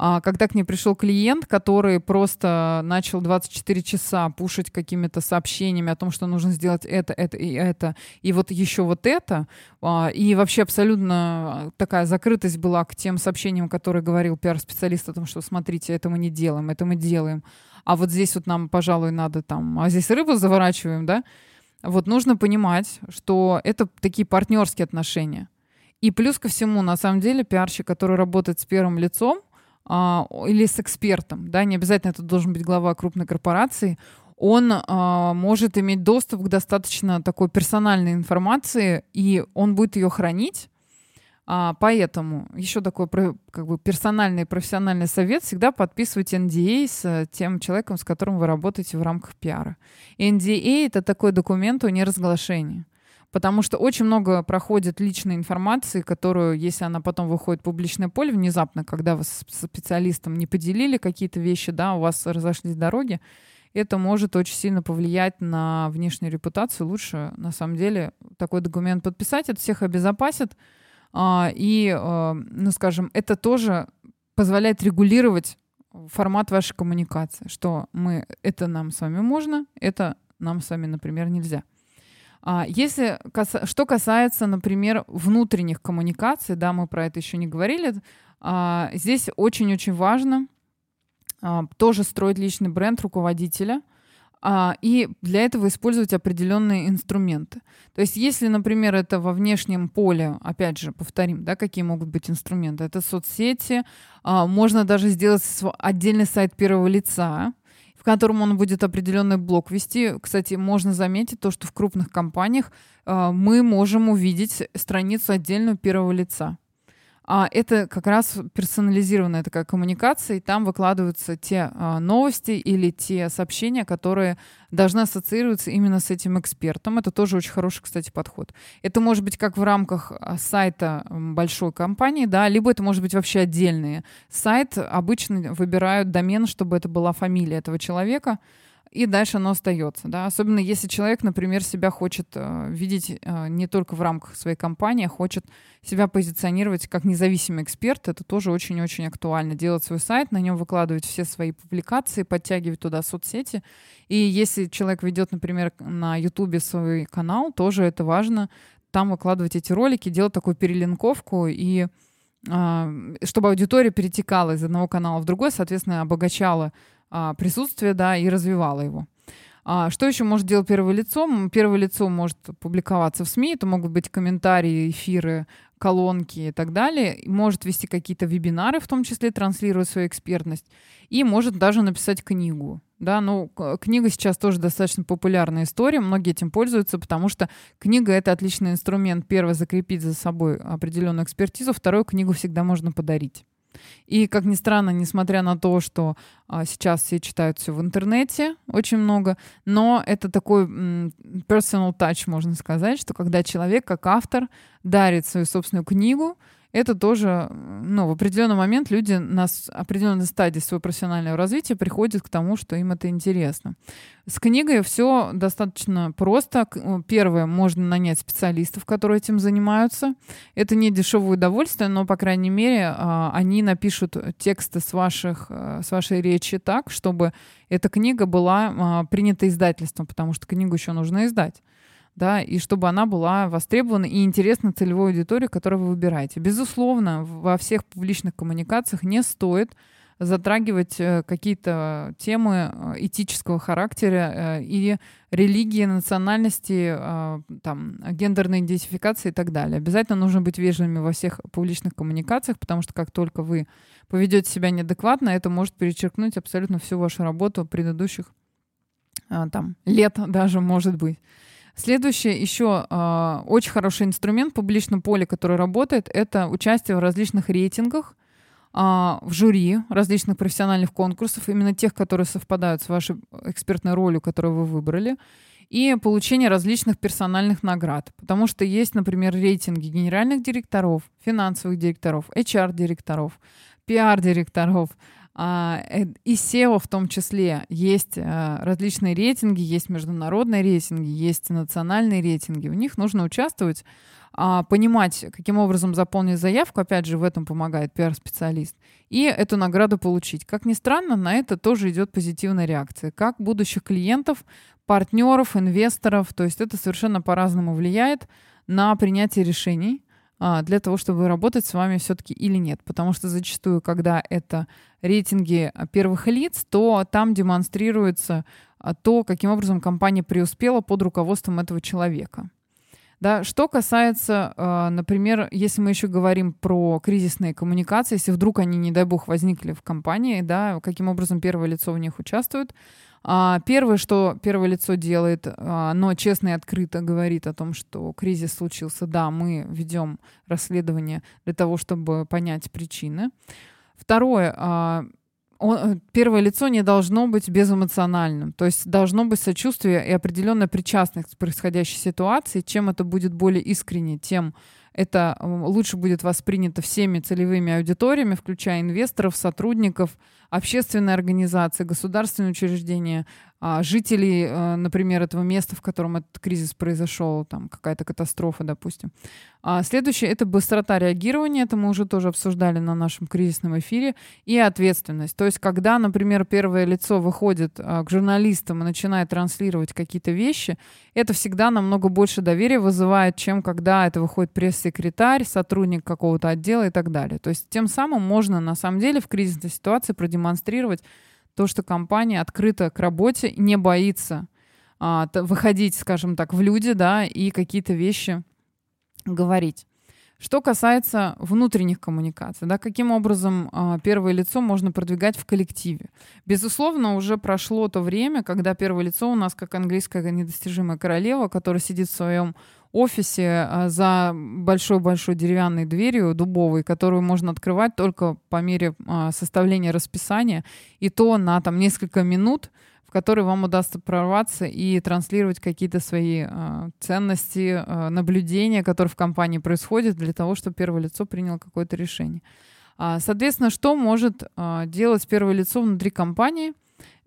а, когда к ней пришел клиент, который просто начал 24 часа пушить какими-то сообщениями о том, что нужно сделать это, это и это, и вот еще вот это, а, и вообще абсолютно такая закрытость была к тем сообщениям, которые говорил пиар-специалист о том, что смотрите, это мы не делаем, это мы делаем, а вот здесь вот нам, пожалуй, надо там, а здесь рыбу заворачиваем, да, вот нужно понимать, что это такие партнерские отношения. И плюс ко всему, на самом деле, пиарщик, который работает с первым лицом а, или с экспертом, да, не обязательно это должен быть глава крупной корпорации, он а, может иметь доступ к достаточно такой персональной информации, и он будет ее хранить, а, поэтому еще такой как бы персональный профессиональный совет всегда подписывайте NDA с э, тем человеком, с которым вы работаете в рамках пиара. NDA это такой документ о неразглашении. Потому что очень много проходит личной информации, которую, если она потом выходит в публичное поле внезапно, когда вы с специалистом не поделили какие-то вещи, да, у вас разошлись дороги, это может очень сильно повлиять на внешнюю репутацию. Лучше, на самом деле, такой документ подписать, это всех обезопасит. А, и, а, ну, скажем, это тоже позволяет регулировать формат вашей коммуникации, что мы, это нам с вами можно, это нам с вами, например, нельзя. А если что касается, например, внутренних коммуникаций, да, мы про это еще не говорили, а, здесь очень-очень важно а, тоже строить личный бренд руководителя а, и для этого использовать определенные инструменты. То есть, если, например, это во внешнем поле, опять же, повторим, да, какие могут быть инструменты, это соцсети, можно даже сделать отдельный сайт первого лица, в котором он будет определенный блок вести. Кстати, можно заметить то, что в крупных компаниях э, мы можем увидеть страницу отдельную первого лица. А это как раз персонализированная такая коммуникация, и там выкладываются те а, новости или те сообщения, которые должны ассоциироваться именно с этим экспертом. Это тоже очень хороший, кстати, подход. Это может быть как в рамках а, сайта большой компании, да, либо это может быть вообще отдельные. Сайт обычно выбирают домен, чтобы это была фамилия этого человека, и дальше оно остается. Да? Особенно если человек, например, себя хочет э, видеть э, не только в рамках своей компании, а хочет себя позиционировать как независимый эксперт. Это тоже очень-очень актуально. Делать свой сайт, на нем выкладывать все свои публикации, подтягивать туда соцсети. И если человек ведет, например, на Ютубе свой канал, тоже это важно. Там выкладывать эти ролики, делать такую перелинковку и э, чтобы аудитория перетекала из одного канала в другой, соответственно, обогащала а, присутствие, да, и развивала его. А, что еще может делать первое лицо? Первое лицо может публиковаться в СМИ, это могут быть комментарии, эфиры, колонки и так далее. Может вести какие-то вебинары, в том числе транслировать свою экспертность. И может даже написать книгу. Да, ну, книга сейчас тоже достаточно популярная история, многие этим пользуются, потому что книга — это отличный инструмент. Первое — закрепить за собой определенную экспертизу, второе — книгу всегда можно подарить. И, как ни странно, несмотря на то, что а, сейчас все читают все в интернете, очень много, но это такой м, personal touch, можно сказать, что когда человек, как автор, дарит свою собственную книгу, это тоже, ну, в определенный момент люди на определенной стадии своего профессионального развития приходят к тому, что им это интересно. С книгой все достаточно просто. Первое, можно нанять специалистов, которые этим занимаются. Это не дешевое удовольствие, но, по крайней мере, а, они напишут тексты с, ваших, э, с вашей речи так, чтобы эта книга была а, принята издательством, потому что книгу еще нужно издать да, и чтобы она была востребована и интересна целевой аудитории, которую вы выбираете. Безусловно, во всех публичных коммуникациях не стоит затрагивать э, какие-то темы э, этического характера э, и религии, национальности, там, гендерной идентификации и так далее. Обязательно нужно быть вежливыми во всех публичных коммуникациях, потому что как только вы поведете себя неадекватно, это может перечеркнуть абсолютно всю вашу работу предыдущих там, лет даже, может быть. Следующий еще э, очень хороший инструмент в публичном поле, который работает, это участие в различных рейтингах, э, в жюри различных профессиональных конкурсов, именно тех, которые совпадают с вашей экспертной ролью, которую вы выбрали, и получение различных персональных наград. Потому что есть, например, рейтинги генеральных директоров, финансовых директоров, HR-директоров, PR-директоров, а, и SEO в том числе. Есть э, различные рейтинги, есть международные рейтинги, есть национальные рейтинги. В них нужно участвовать, а, понимать, каким образом заполнить заявку. Опять же, в этом помогает пиар-специалист. И эту награду получить. Как ни странно, на это тоже идет позитивная реакция. Как будущих клиентов, партнеров, инвесторов. То есть это совершенно по-разному влияет на принятие решений а, для того, чтобы работать с вами все-таки или нет. Потому что зачастую, когда это рейтинги а, первых лиц, то там демонстрируется а, то, каким образом компания преуспела под руководством этого человека. Да, что касается, например, если мы еще говорим про кризисные коммуникации, если вдруг они, не дай бог, возникли в компании, да, каким образом первое лицо в них участвует, а, первое, что первое лицо делает, а, но честно и открыто говорит о том, что кризис случился. Да, мы ведем расследование для того, чтобы понять причины. Второе, а, он, первое лицо не должно быть безэмоциональным. То есть должно быть сочувствие и определенная причастность к происходящей ситуации. Чем это будет более искренне, тем это лучше будет воспринято всеми целевыми аудиториями, включая инвесторов, сотрудников, общественные организации, государственные учреждения, а, жителей, э, например, этого места, в котором этот кризис произошел, там какая-то катастрофа, допустим. А следующее — это быстрота реагирования, это мы уже тоже обсуждали на нашем кризисном эфире, и ответственность. То есть когда, например, первое лицо выходит а, к журналистам и начинает транслировать какие-то вещи, это всегда намного больше доверия вызывает, чем когда это выходит пресс-секретарь, сотрудник какого-то отдела и так далее. То есть тем самым можно на самом деле в кризисной ситуации продемонстрировать то, что компания открыта к работе, не боится а, выходить, скажем так, в люди, да, и какие-то вещи говорить. Что касается внутренних коммуникаций, да, каким образом э, первое лицо можно продвигать в коллективе? Безусловно, уже прошло то время, когда первое лицо у нас как английская недостижимая королева, которая сидит в своем офисе э, за большой-большой деревянной дверью дубовой, которую можно открывать только по мере э, составления расписания, и то на там несколько минут, в которые вам удастся прорваться и транслировать какие-то свои э, ценности, э, наблюдения, которые в компании происходят, для того, чтобы первое лицо приняло какое-то решение. А, соответственно, что может э, делать первое лицо внутри компании?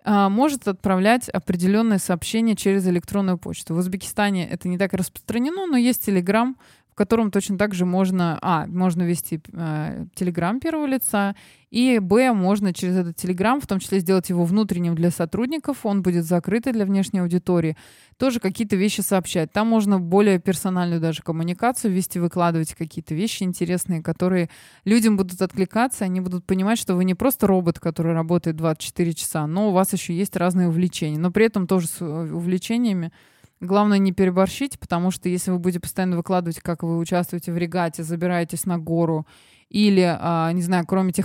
А, может отправлять определенные сообщения через электронную почту. В Узбекистане это не так распространено, но есть Telegram, в котором точно так же можно, а, можно вести э, Telegram первого лица, и, б, можно через этот Telegram, в том числе сделать его внутренним для сотрудников, он будет закрытый для внешней аудитории, тоже какие-то вещи сообщать. Там можно более персональную даже коммуникацию вести, выкладывать какие-то вещи интересные, которые людям будут откликаться, они будут понимать, что вы не просто робот, который работает 24 часа, но у вас еще есть разные увлечения, но при этом тоже с э, увлечениями Главное не переборщить, потому что если вы будете постоянно выкладывать, как вы участвуете в регате, забираетесь на гору или, а, не знаю, кормите,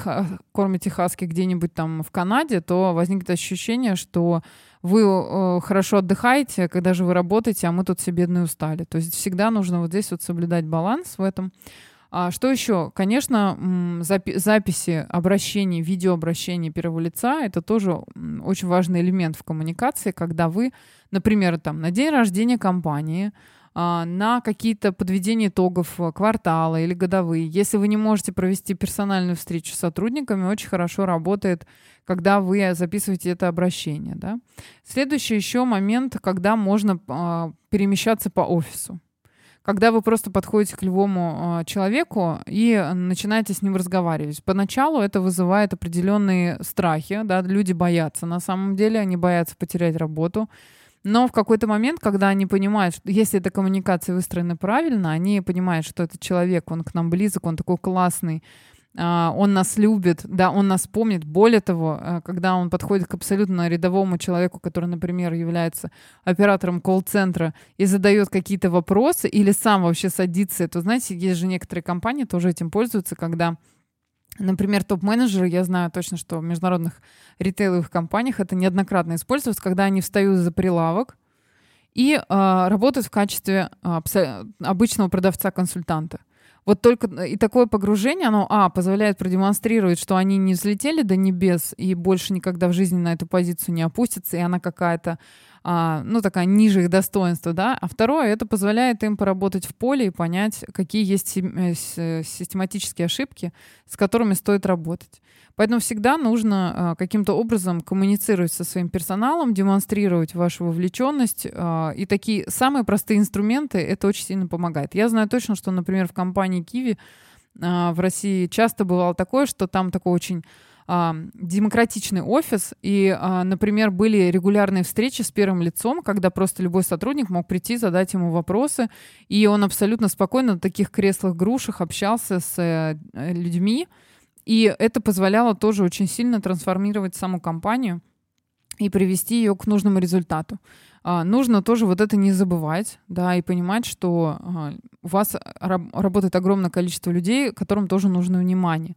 кормите хаски где-нибудь там в Канаде, то возникнет ощущение, что вы хорошо отдыхаете, когда же вы работаете, а мы тут все бедные устали. То есть всегда нужно вот здесь вот соблюдать баланс в этом. А что еще? Конечно, запи- записи обращений, видеообращений первого лица — это тоже очень важный элемент в коммуникации, когда вы, например, там, на день рождения компании, а, на какие-то подведения итогов квартала или годовые. Если вы не можете провести персональную встречу с сотрудниками, очень хорошо работает, когда вы записываете это обращение. Да? Следующий еще момент, когда можно а, перемещаться по офису когда вы просто подходите к любому э, человеку и начинаете с ним разговаривать. Поначалу это вызывает определенные страхи, да, люди боятся на самом деле, они боятся потерять работу. Но в какой-то момент, когда они понимают, что если эта коммуникация выстроена правильно, они понимают, что этот человек, он к нам близок, он такой классный, а, он нас любит, да, он нас помнит. Более того, а, когда он подходит к абсолютно рядовому человеку, который, например, является оператором колл-центра и задает какие-то вопросы или сам вообще садится, то, знаете, есть же некоторые компании тоже этим пользуются, когда Например, топ-менеджеры, я знаю точно, что в международных ритейловых компаниях это неоднократно используется, когда они встают за прилавок и э, работают в качестве э, обычного продавца-консультанта. Вот только э, и такое погружение, оно, а, позволяет продемонстрировать, что они не взлетели до небес и больше никогда в жизни на эту позицию не опустятся, и она какая-то, а, ну, такая ниже их достоинства, да. А второе, это позволяет им поработать в поле и понять, какие есть э, систематические ошибки, с которыми стоит работать. Поэтому всегда нужно а, каким-то образом коммуницировать со своим персоналом, демонстрировать вашу вовлеченность. А, и такие самые простые инструменты это очень сильно помогает. Я знаю точно, что, например, в компании а, в России часто бывало такое, что там такой очень демократичный офис, и, например, были регулярные встречи с первым лицом, когда просто любой сотрудник мог прийти, задать ему вопросы, и он абсолютно спокойно на таких креслах-грушах общался с э, людьми, и это позволяло тоже очень сильно трансформировать саму компанию и привести ее к нужному результату. А, нужно тоже вот это не забывать, да, и понимать, что а, у вас раб- работает огромное количество людей, которым тоже нужно внимание.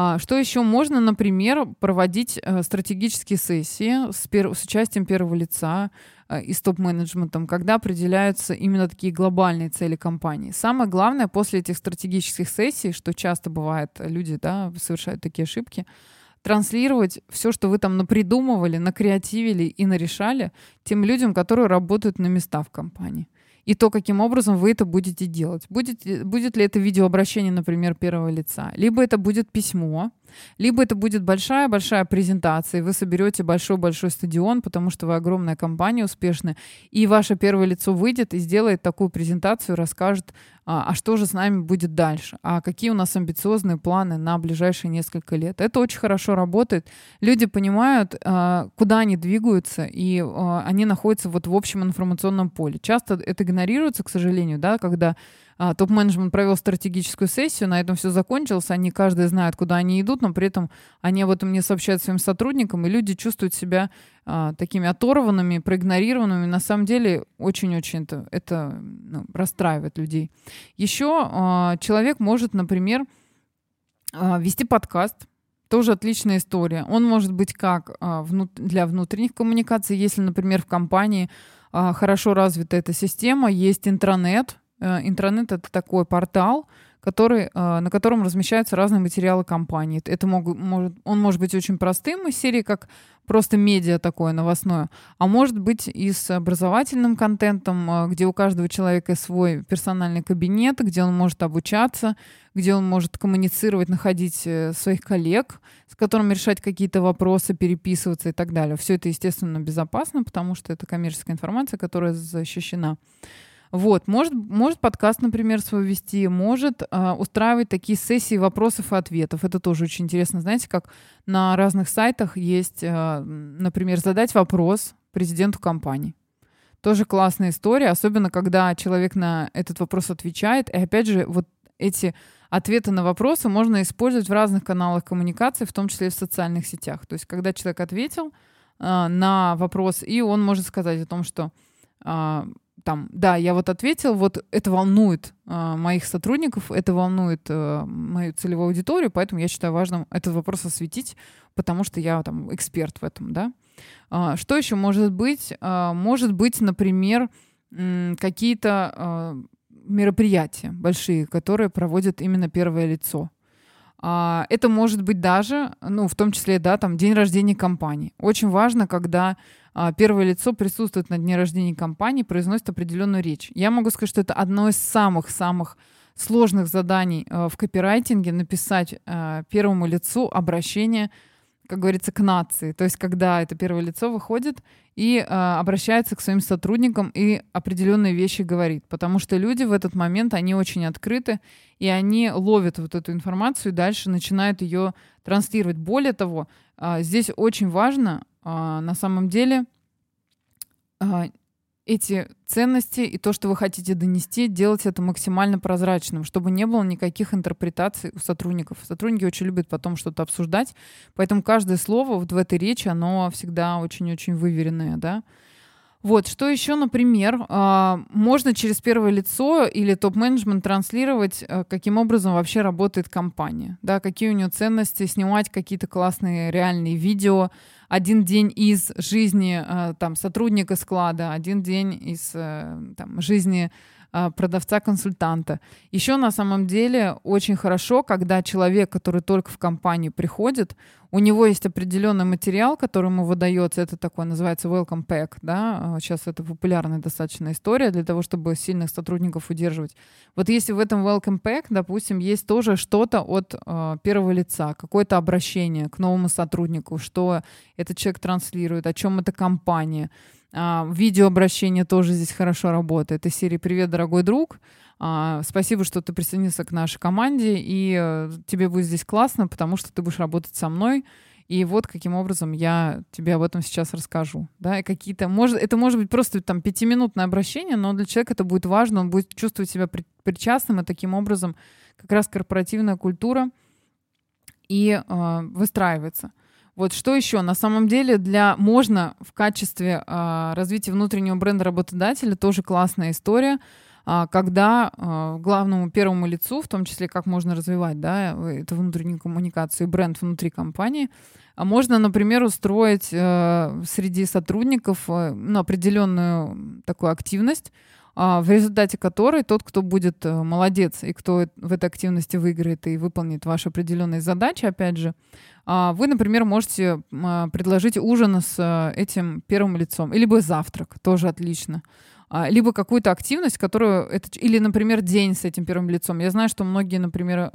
А, что еще можно, например, проводить а, стратегические сессии с, пер- с участием первого лица, Э, и с топ-менеджментом, когда определяются именно такие глобальные цели компании. Самое главное после этих стратегических сессий, что часто бывает, люди да, совершают такие ошибки, транслировать все, что вы там напридумывали, накреативили и нарешали тем людям, которые работают на места в компании и то, каким образом вы это будете делать. Будет, будет ли это видеообращение, например, первого лица, либо это будет письмо, либо это будет большая-большая презентация, и вы соберете большой-большой стадион, потому что вы огромная компания, успешная, и ваше первое лицо выйдет и сделает такую презентацию, расскажет, а, а что же с нами будет дальше, а какие у нас амбициозные планы на ближайшие несколько лет. Это очень хорошо работает. Люди понимают, а, куда они двигаются, и а, они находятся вот в общем информационном поле. Часто это игнорируется, к сожалению, да, когда а, топ-менеджмент провел стратегическую сессию, на этом все закончилось, они каждый знает, куда они идут, но при этом они об этом не сообщают своим сотрудникам, и люди чувствуют себя а, такими оторванными, проигнорированными. На самом деле очень-очень это, это ну, расстраивает людей. Еще а, человек может, например, вести подкаст, тоже отличная история. Он может быть как для внутренних коммуникаций, если, например, в компании хорошо развита эта система, есть интранет, интернет — это такой портал, который, э, на котором размещаются разные материалы компании. Это могут, может, он может быть очень простым из серии, как просто медиа такое новостное, а может быть и с образовательным контентом, э, где у каждого человека свой персональный кабинет, где он может обучаться, где он может коммуницировать, находить своих коллег, с которыми решать какие-то вопросы, переписываться и так далее. Все это, естественно, безопасно, потому что это коммерческая информация, которая защищена. Вот, может, может подкаст, например, свой вести, может э, устраивать такие сессии вопросов и ответов. Это тоже очень интересно. Знаете, как на разных сайтах есть, э, например, задать вопрос президенту компании. Тоже классная история, особенно когда человек на этот вопрос отвечает. И опять же, вот эти ответы на вопросы можно использовать в разных каналах коммуникации, в том числе и в социальных сетях. То есть, когда человек ответил э, на вопрос, и он может сказать о том, что э, там, да, я вот ответил, вот это волнует э, моих сотрудников, это волнует э, мою целевую аудиторию, поэтому я считаю важным этот вопрос осветить, потому что я там эксперт в этом, да. Э, что еще может быть? Э, может быть, например, э, какие-то э, мероприятия большие, которые проводит именно первое лицо. Uh, это может быть даже, ну, в том числе, да, там, день рождения компании. Очень важно, когда а, первое лицо присутствует на дне рождения компании, произносит определенную речь. Я могу сказать, что это одно из самых-самых сложных заданий а, в копирайтинге написать а, первому лицу обращение, как говорится, к нации. То есть, когда это первое лицо выходит и обращается к своим сотрудникам и определенные вещи говорит. Потому что люди в этот момент, они очень открыты, и они ловят вот эту информацию и дальше начинают ее транслировать. Более того, здесь очень важно а, на самом деле а, эти ценности и то, что вы хотите донести, делать это максимально прозрачным, чтобы не было никаких интерпретаций у сотрудников. Сотрудники очень любят потом что-то обсуждать, поэтому каждое слово вот в этой речи, оно всегда очень-очень выверенное, да. Вот, что еще, например, а, можно через первое лицо или топ-менеджмент транслировать, а, каким образом вообще работает компания, да, какие у нее ценности, снимать какие-то классные реальные видео, один день из жизни а, там сотрудника склада, один день из э, там, жизни продавца-консультанта. Еще на самом деле очень хорошо, когда человек, который только в компанию приходит, у него есть определенный материал, который ему выдается, это такой называется welcome pack, да, сейчас а, это популярная достаточно история для того, чтобы сильных сотрудников удерживать. Вот если в этом welcome pack, допустим, есть тоже что-то от э, первого лица, какое-то обращение к новому сотруднику, что этот человек транслирует, о чем эта компания, а, видеообращение тоже здесь хорошо работает. Из серии «Привет, дорогой друг». А, спасибо, что ты присоединился к нашей команде, и э, тебе будет здесь классно, потому что ты будешь работать со мной. И вот каким образом я тебе об этом сейчас расскажу. Да, и какие-то, может, это может быть просто там пятиминутное обращение, но для человека это будет важно, он будет чувствовать себя при, причастным, и таким образом как раз корпоративная культура и э, выстраивается. Вот что еще? На самом деле для можно в качестве э, развития внутреннего бренда работодателя тоже классная история, э, когда э, главному первому лицу, в том числе как можно развивать, да, это внутреннюю коммуникацию, бренд внутри компании, можно, например, устроить э, среди сотрудников э, ну, определенную такую активность, в результате которой тот, кто будет э, молодец и кто в этой активности выиграет и выполнит ваши определенные задачи, опять же, а, вы, например, можете а, предложить ужин с э, этим первым лицом, либо завтрак, тоже отлично либо какую-то активность, которую или, например, день с этим первым лицом. Я знаю, что многие, например,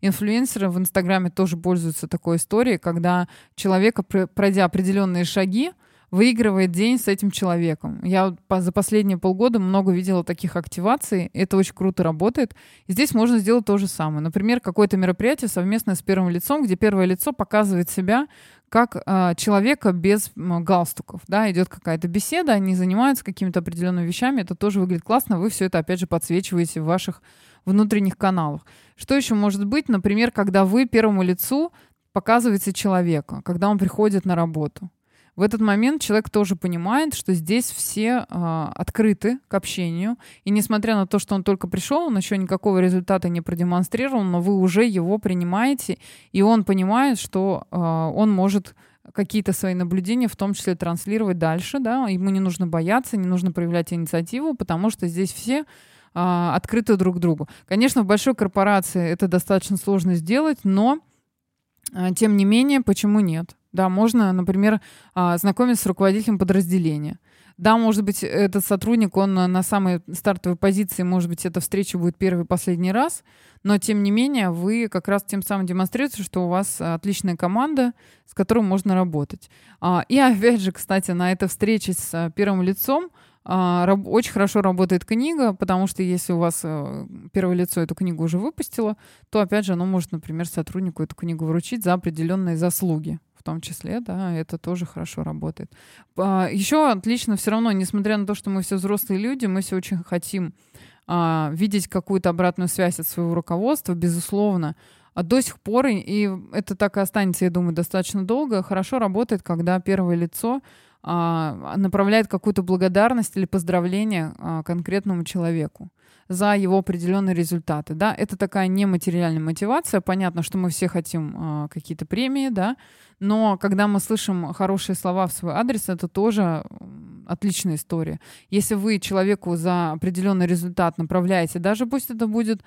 инфлюенсеры в Инстаграме тоже пользуются такой историей, когда человека, пройдя определенные шаги, выигрывает день с этим человеком. Я за последние полгода много видела таких активаций. Это очень круто работает. И здесь можно сделать то же самое. Например, какое-то мероприятие совместное с первым лицом, где первое лицо показывает себя как э, человека без э, галстуков. Да, идет какая-то беседа, они занимаются какими-то определенными вещами. Это тоже выглядит классно. Вы все это, опять же, подсвечиваете в ваших внутренних каналах. Что еще может быть? Например, когда вы первому лицу показываете человека, когда он приходит на работу. В этот момент человек тоже понимает, что здесь все э, открыты к общению. И несмотря на то, что он только пришел, он еще никакого результата не продемонстрировал, но вы уже его принимаете, и он понимает, что э, он может какие-то свои наблюдения, в том числе транслировать дальше, да, ему не нужно бояться, не нужно проявлять инициативу, потому что здесь все а, открыты друг другу. Конечно, в большой корпорации это достаточно сложно сделать, но а, тем не менее, почему нет? Да, можно, например, а, знакомиться с руководителем подразделения. Да, может быть, этот сотрудник, он на самой стартовой позиции, может быть, эта встреча будет первый и последний раз, но тем не менее вы как раз тем самым демонстрируете, что у вас отличная команда, с которой можно работать. А, и опять же, кстати, на этой встрече с первым лицом а, очень хорошо работает книга, потому что если у вас э, первое лицо эту книгу уже выпустило, то, опять же, оно может, например, сотруднику эту книгу вручить за определенные заслуги в том числе, да, это тоже хорошо работает. А, Еще отлично все равно, несмотря на то, что мы все взрослые люди, мы все очень хотим а, видеть какую-то обратную связь от своего руководства, безусловно. А до сих пор, и это так и останется, я думаю, достаточно долго, хорошо работает, когда первое лицо направляет какую-то благодарность или поздравление а, конкретному человеку за его определенные результаты. Да? Это такая нематериальная мотивация. Понятно, что мы все хотим а, какие-то премии, да, но когда мы слышим хорошие слова в свой адрес, это тоже отличная история. Если вы человеку за определенный результат направляете, даже пусть это будет а,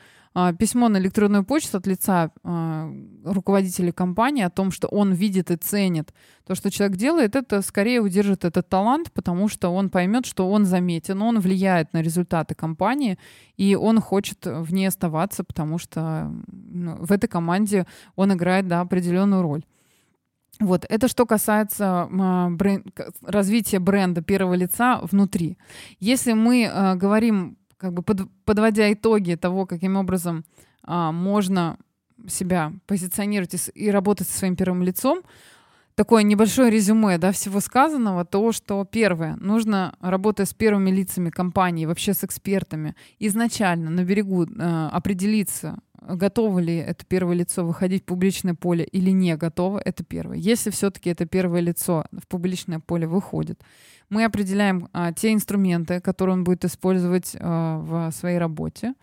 письмо на электронную почту от лица а, руководителя компании о том, что он видит и ценит то, что человек делает, это скорее удержит этот талант, потому что он поймет, что он заметен, он влияет на результаты компании, и он хочет в ней оставаться, потому что ну, в этой команде он играет да, определенную роль. Вот, это что касается э, брен... развития бренда первого лица внутри. Если мы э, говорим, как бы под, подводя итоги того, каким образом э, можно себя позиционировать и, и работать со своим первым лицом, такое небольшое резюме да, всего сказанного, то, что первое, нужно, работая с первыми лицами компании, вообще с экспертами, изначально на берегу э, определиться, готово ли это первое лицо выходить в публичное поле или не готово, это первое. Если все-таки это первое лицо в публичное поле выходит, мы определяем а, те инструменты, которые он будет использовать а, в своей работе,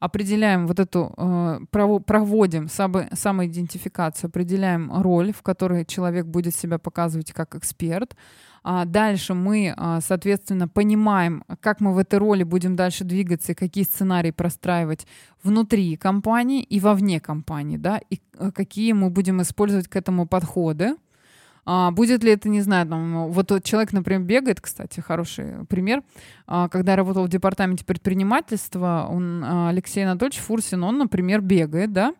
определяем вот эту, а, проводим само, самоидентификацию, определяем роль, в которой человек будет себя показывать как эксперт, дальше мы, а, соответственно, понимаем, как мы в этой роли будем дальше двигаться и какие сценарии простраивать внутри компании и вовне компании, да, и э, какие мы будем использовать к этому подходы. А, будет ли это, не знаю, там, вот тот человек, например, бегает, кстати, хороший пример. А, когда я работал в департаменте предпринимательства, он, а, Алексей Анатольевич Фурсин, он, например, бегает, да,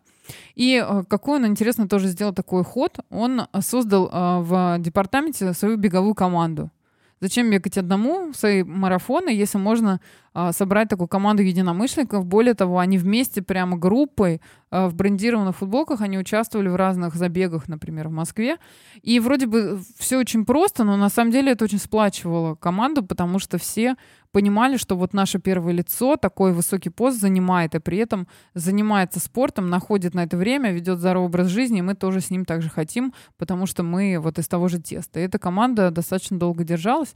и э, какой он, интересно, тоже сделал такой ход. Он создал э, в департаменте свою беговую команду. Зачем бегать одному свои марафоны, если можно собрать такую команду единомышленников? Более того, они вместе, прямо группой, а, в брендированных футболках, они участвовали в разных забегах, например, в Москве. И вроде бы все очень просто, но на самом деле это очень сплачивало команду, потому что все понимали, что вот наше первое лицо такой высокий пост занимает, и при этом занимается спортом, находит на это время, ведет здоровый образ жизни, и мы тоже с ним также хотим, потому что мы вот из того же теста. И эта команда достаточно долго держалась.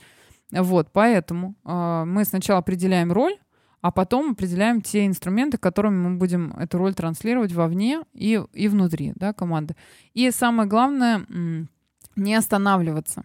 Вот, поэтому э, мы сначала определяем роль, а потом определяем те инструменты, которыми мы будем эту роль транслировать вовне и, и внутри да, команды. И самое главное, не останавливаться.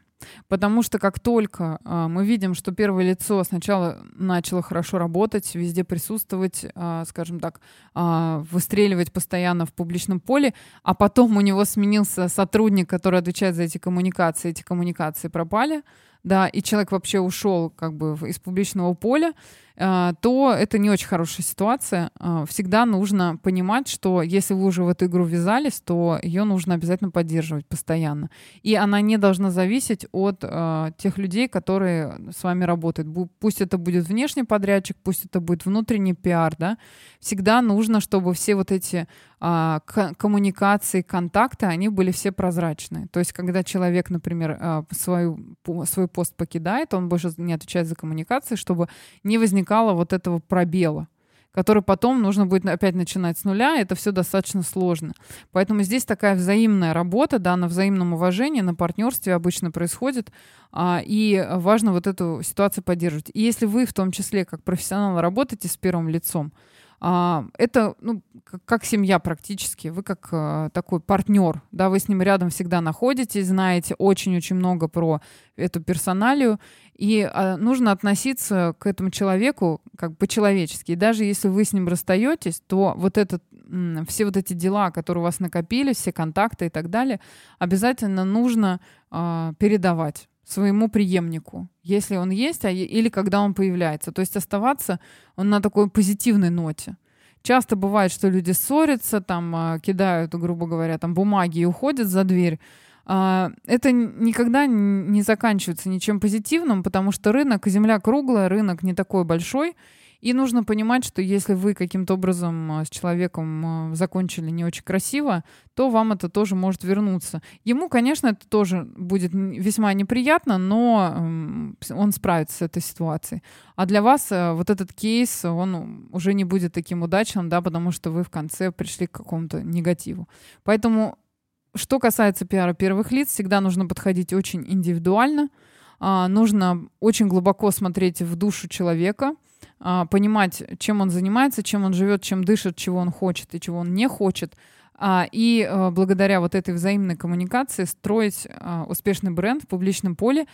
Потому что как только э, мы видим, что первое лицо сначала начало хорошо работать, везде присутствовать, э, скажем так, э, выстреливать постоянно в публичном поле, а потом у него сменился сотрудник, который отвечает за эти коммуникации, эти коммуникации пропали, да, и человек вообще ушел как бы из публичного поля, э, то это не очень хорошая ситуация. Э, всегда нужно понимать, что если вы уже в эту игру ввязались, то ее нужно обязательно поддерживать постоянно. И она не должна зависеть от э, тех людей, которые с вами работают. Пусть это будет внешний подрядчик, пусть это будет внутренний пиар, да. Всегда нужно, чтобы все вот эти а, коммуникации, контакты, они были все прозрачные. То есть, когда человек, например, а, свою, свой пост покидает, он больше не отвечает за коммуникации, чтобы не возникало вот этого пробела который потом нужно будет опять начинать с нуля, это все достаточно сложно. Поэтому здесь такая взаимная работа, да, на взаимном уважении, на партнерстве обычно происходит, а, и важно вот эту ситуацию поддерживать. И если вы в том числе как профессионал работаете с первым лицом, а, это ну, как семья практически. Вы как а, такой партнер, да, вы с ним рядом всегда находитесь, знаете очень-очень много про эту персоналию, и а, нужно относиться к этому человеку как по-человечески. И даже если вы с ним расстаетесь, то вот этот все вот эти дела, которые у вас накопились, все контакты и так далее, обязательно нужно передавать своему преемнику, если он есть, а, или когда он появляется. То есть оставаться он на такой позитивной ноте. Часто бывает, что люди ссорятся, там а, кидают, грубо говоря, там бумаги и уходят за дверь. А, это никогда не заканчивается ничем позитивным, потому что рынок, земля круглая, рынок не такой большой, и нужно понимать, что если вы каким-то образом э, с человеком э, закончили не очень красиво, то вам это тоже может вернуться. Ему, конечно, это тоже будет весьма неприятно, но он справится с этой ситуацией. А для вас э, вот этот кейс, он уже не будет таким удачным, да, потому что вы в конце пришли к какому-то негативу. Поэтому, что касается пиара первых лиц, всегда нужно подходить очень индивидуально, а, нужно очень глубоко смотреть в душу человека, понимать, чем он занимается, чем он живет, чем дышит, чего он хочет и чего он не хочет. А, и а, благодаря вот этой взаимной коммуникации строить успешный бренд в публичном поле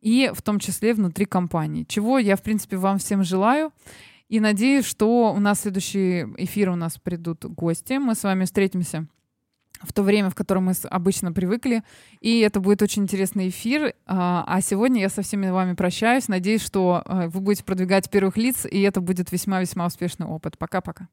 и в том числе внутри компании. Чего я, в принципе, вам всем желаю. И надеюсь, что у нас следующий эфир у нас придут гости. Мы с вами встретимся в то время, в котором мы обычно привыкли. И это будет очень интересный эфир. А, а сегодня я со всеми вами прощаюсь. Надеюсь, что э, вы будете продвигать первых лиц, и это будет весьма-весьма успешный опыт. Пока-пока.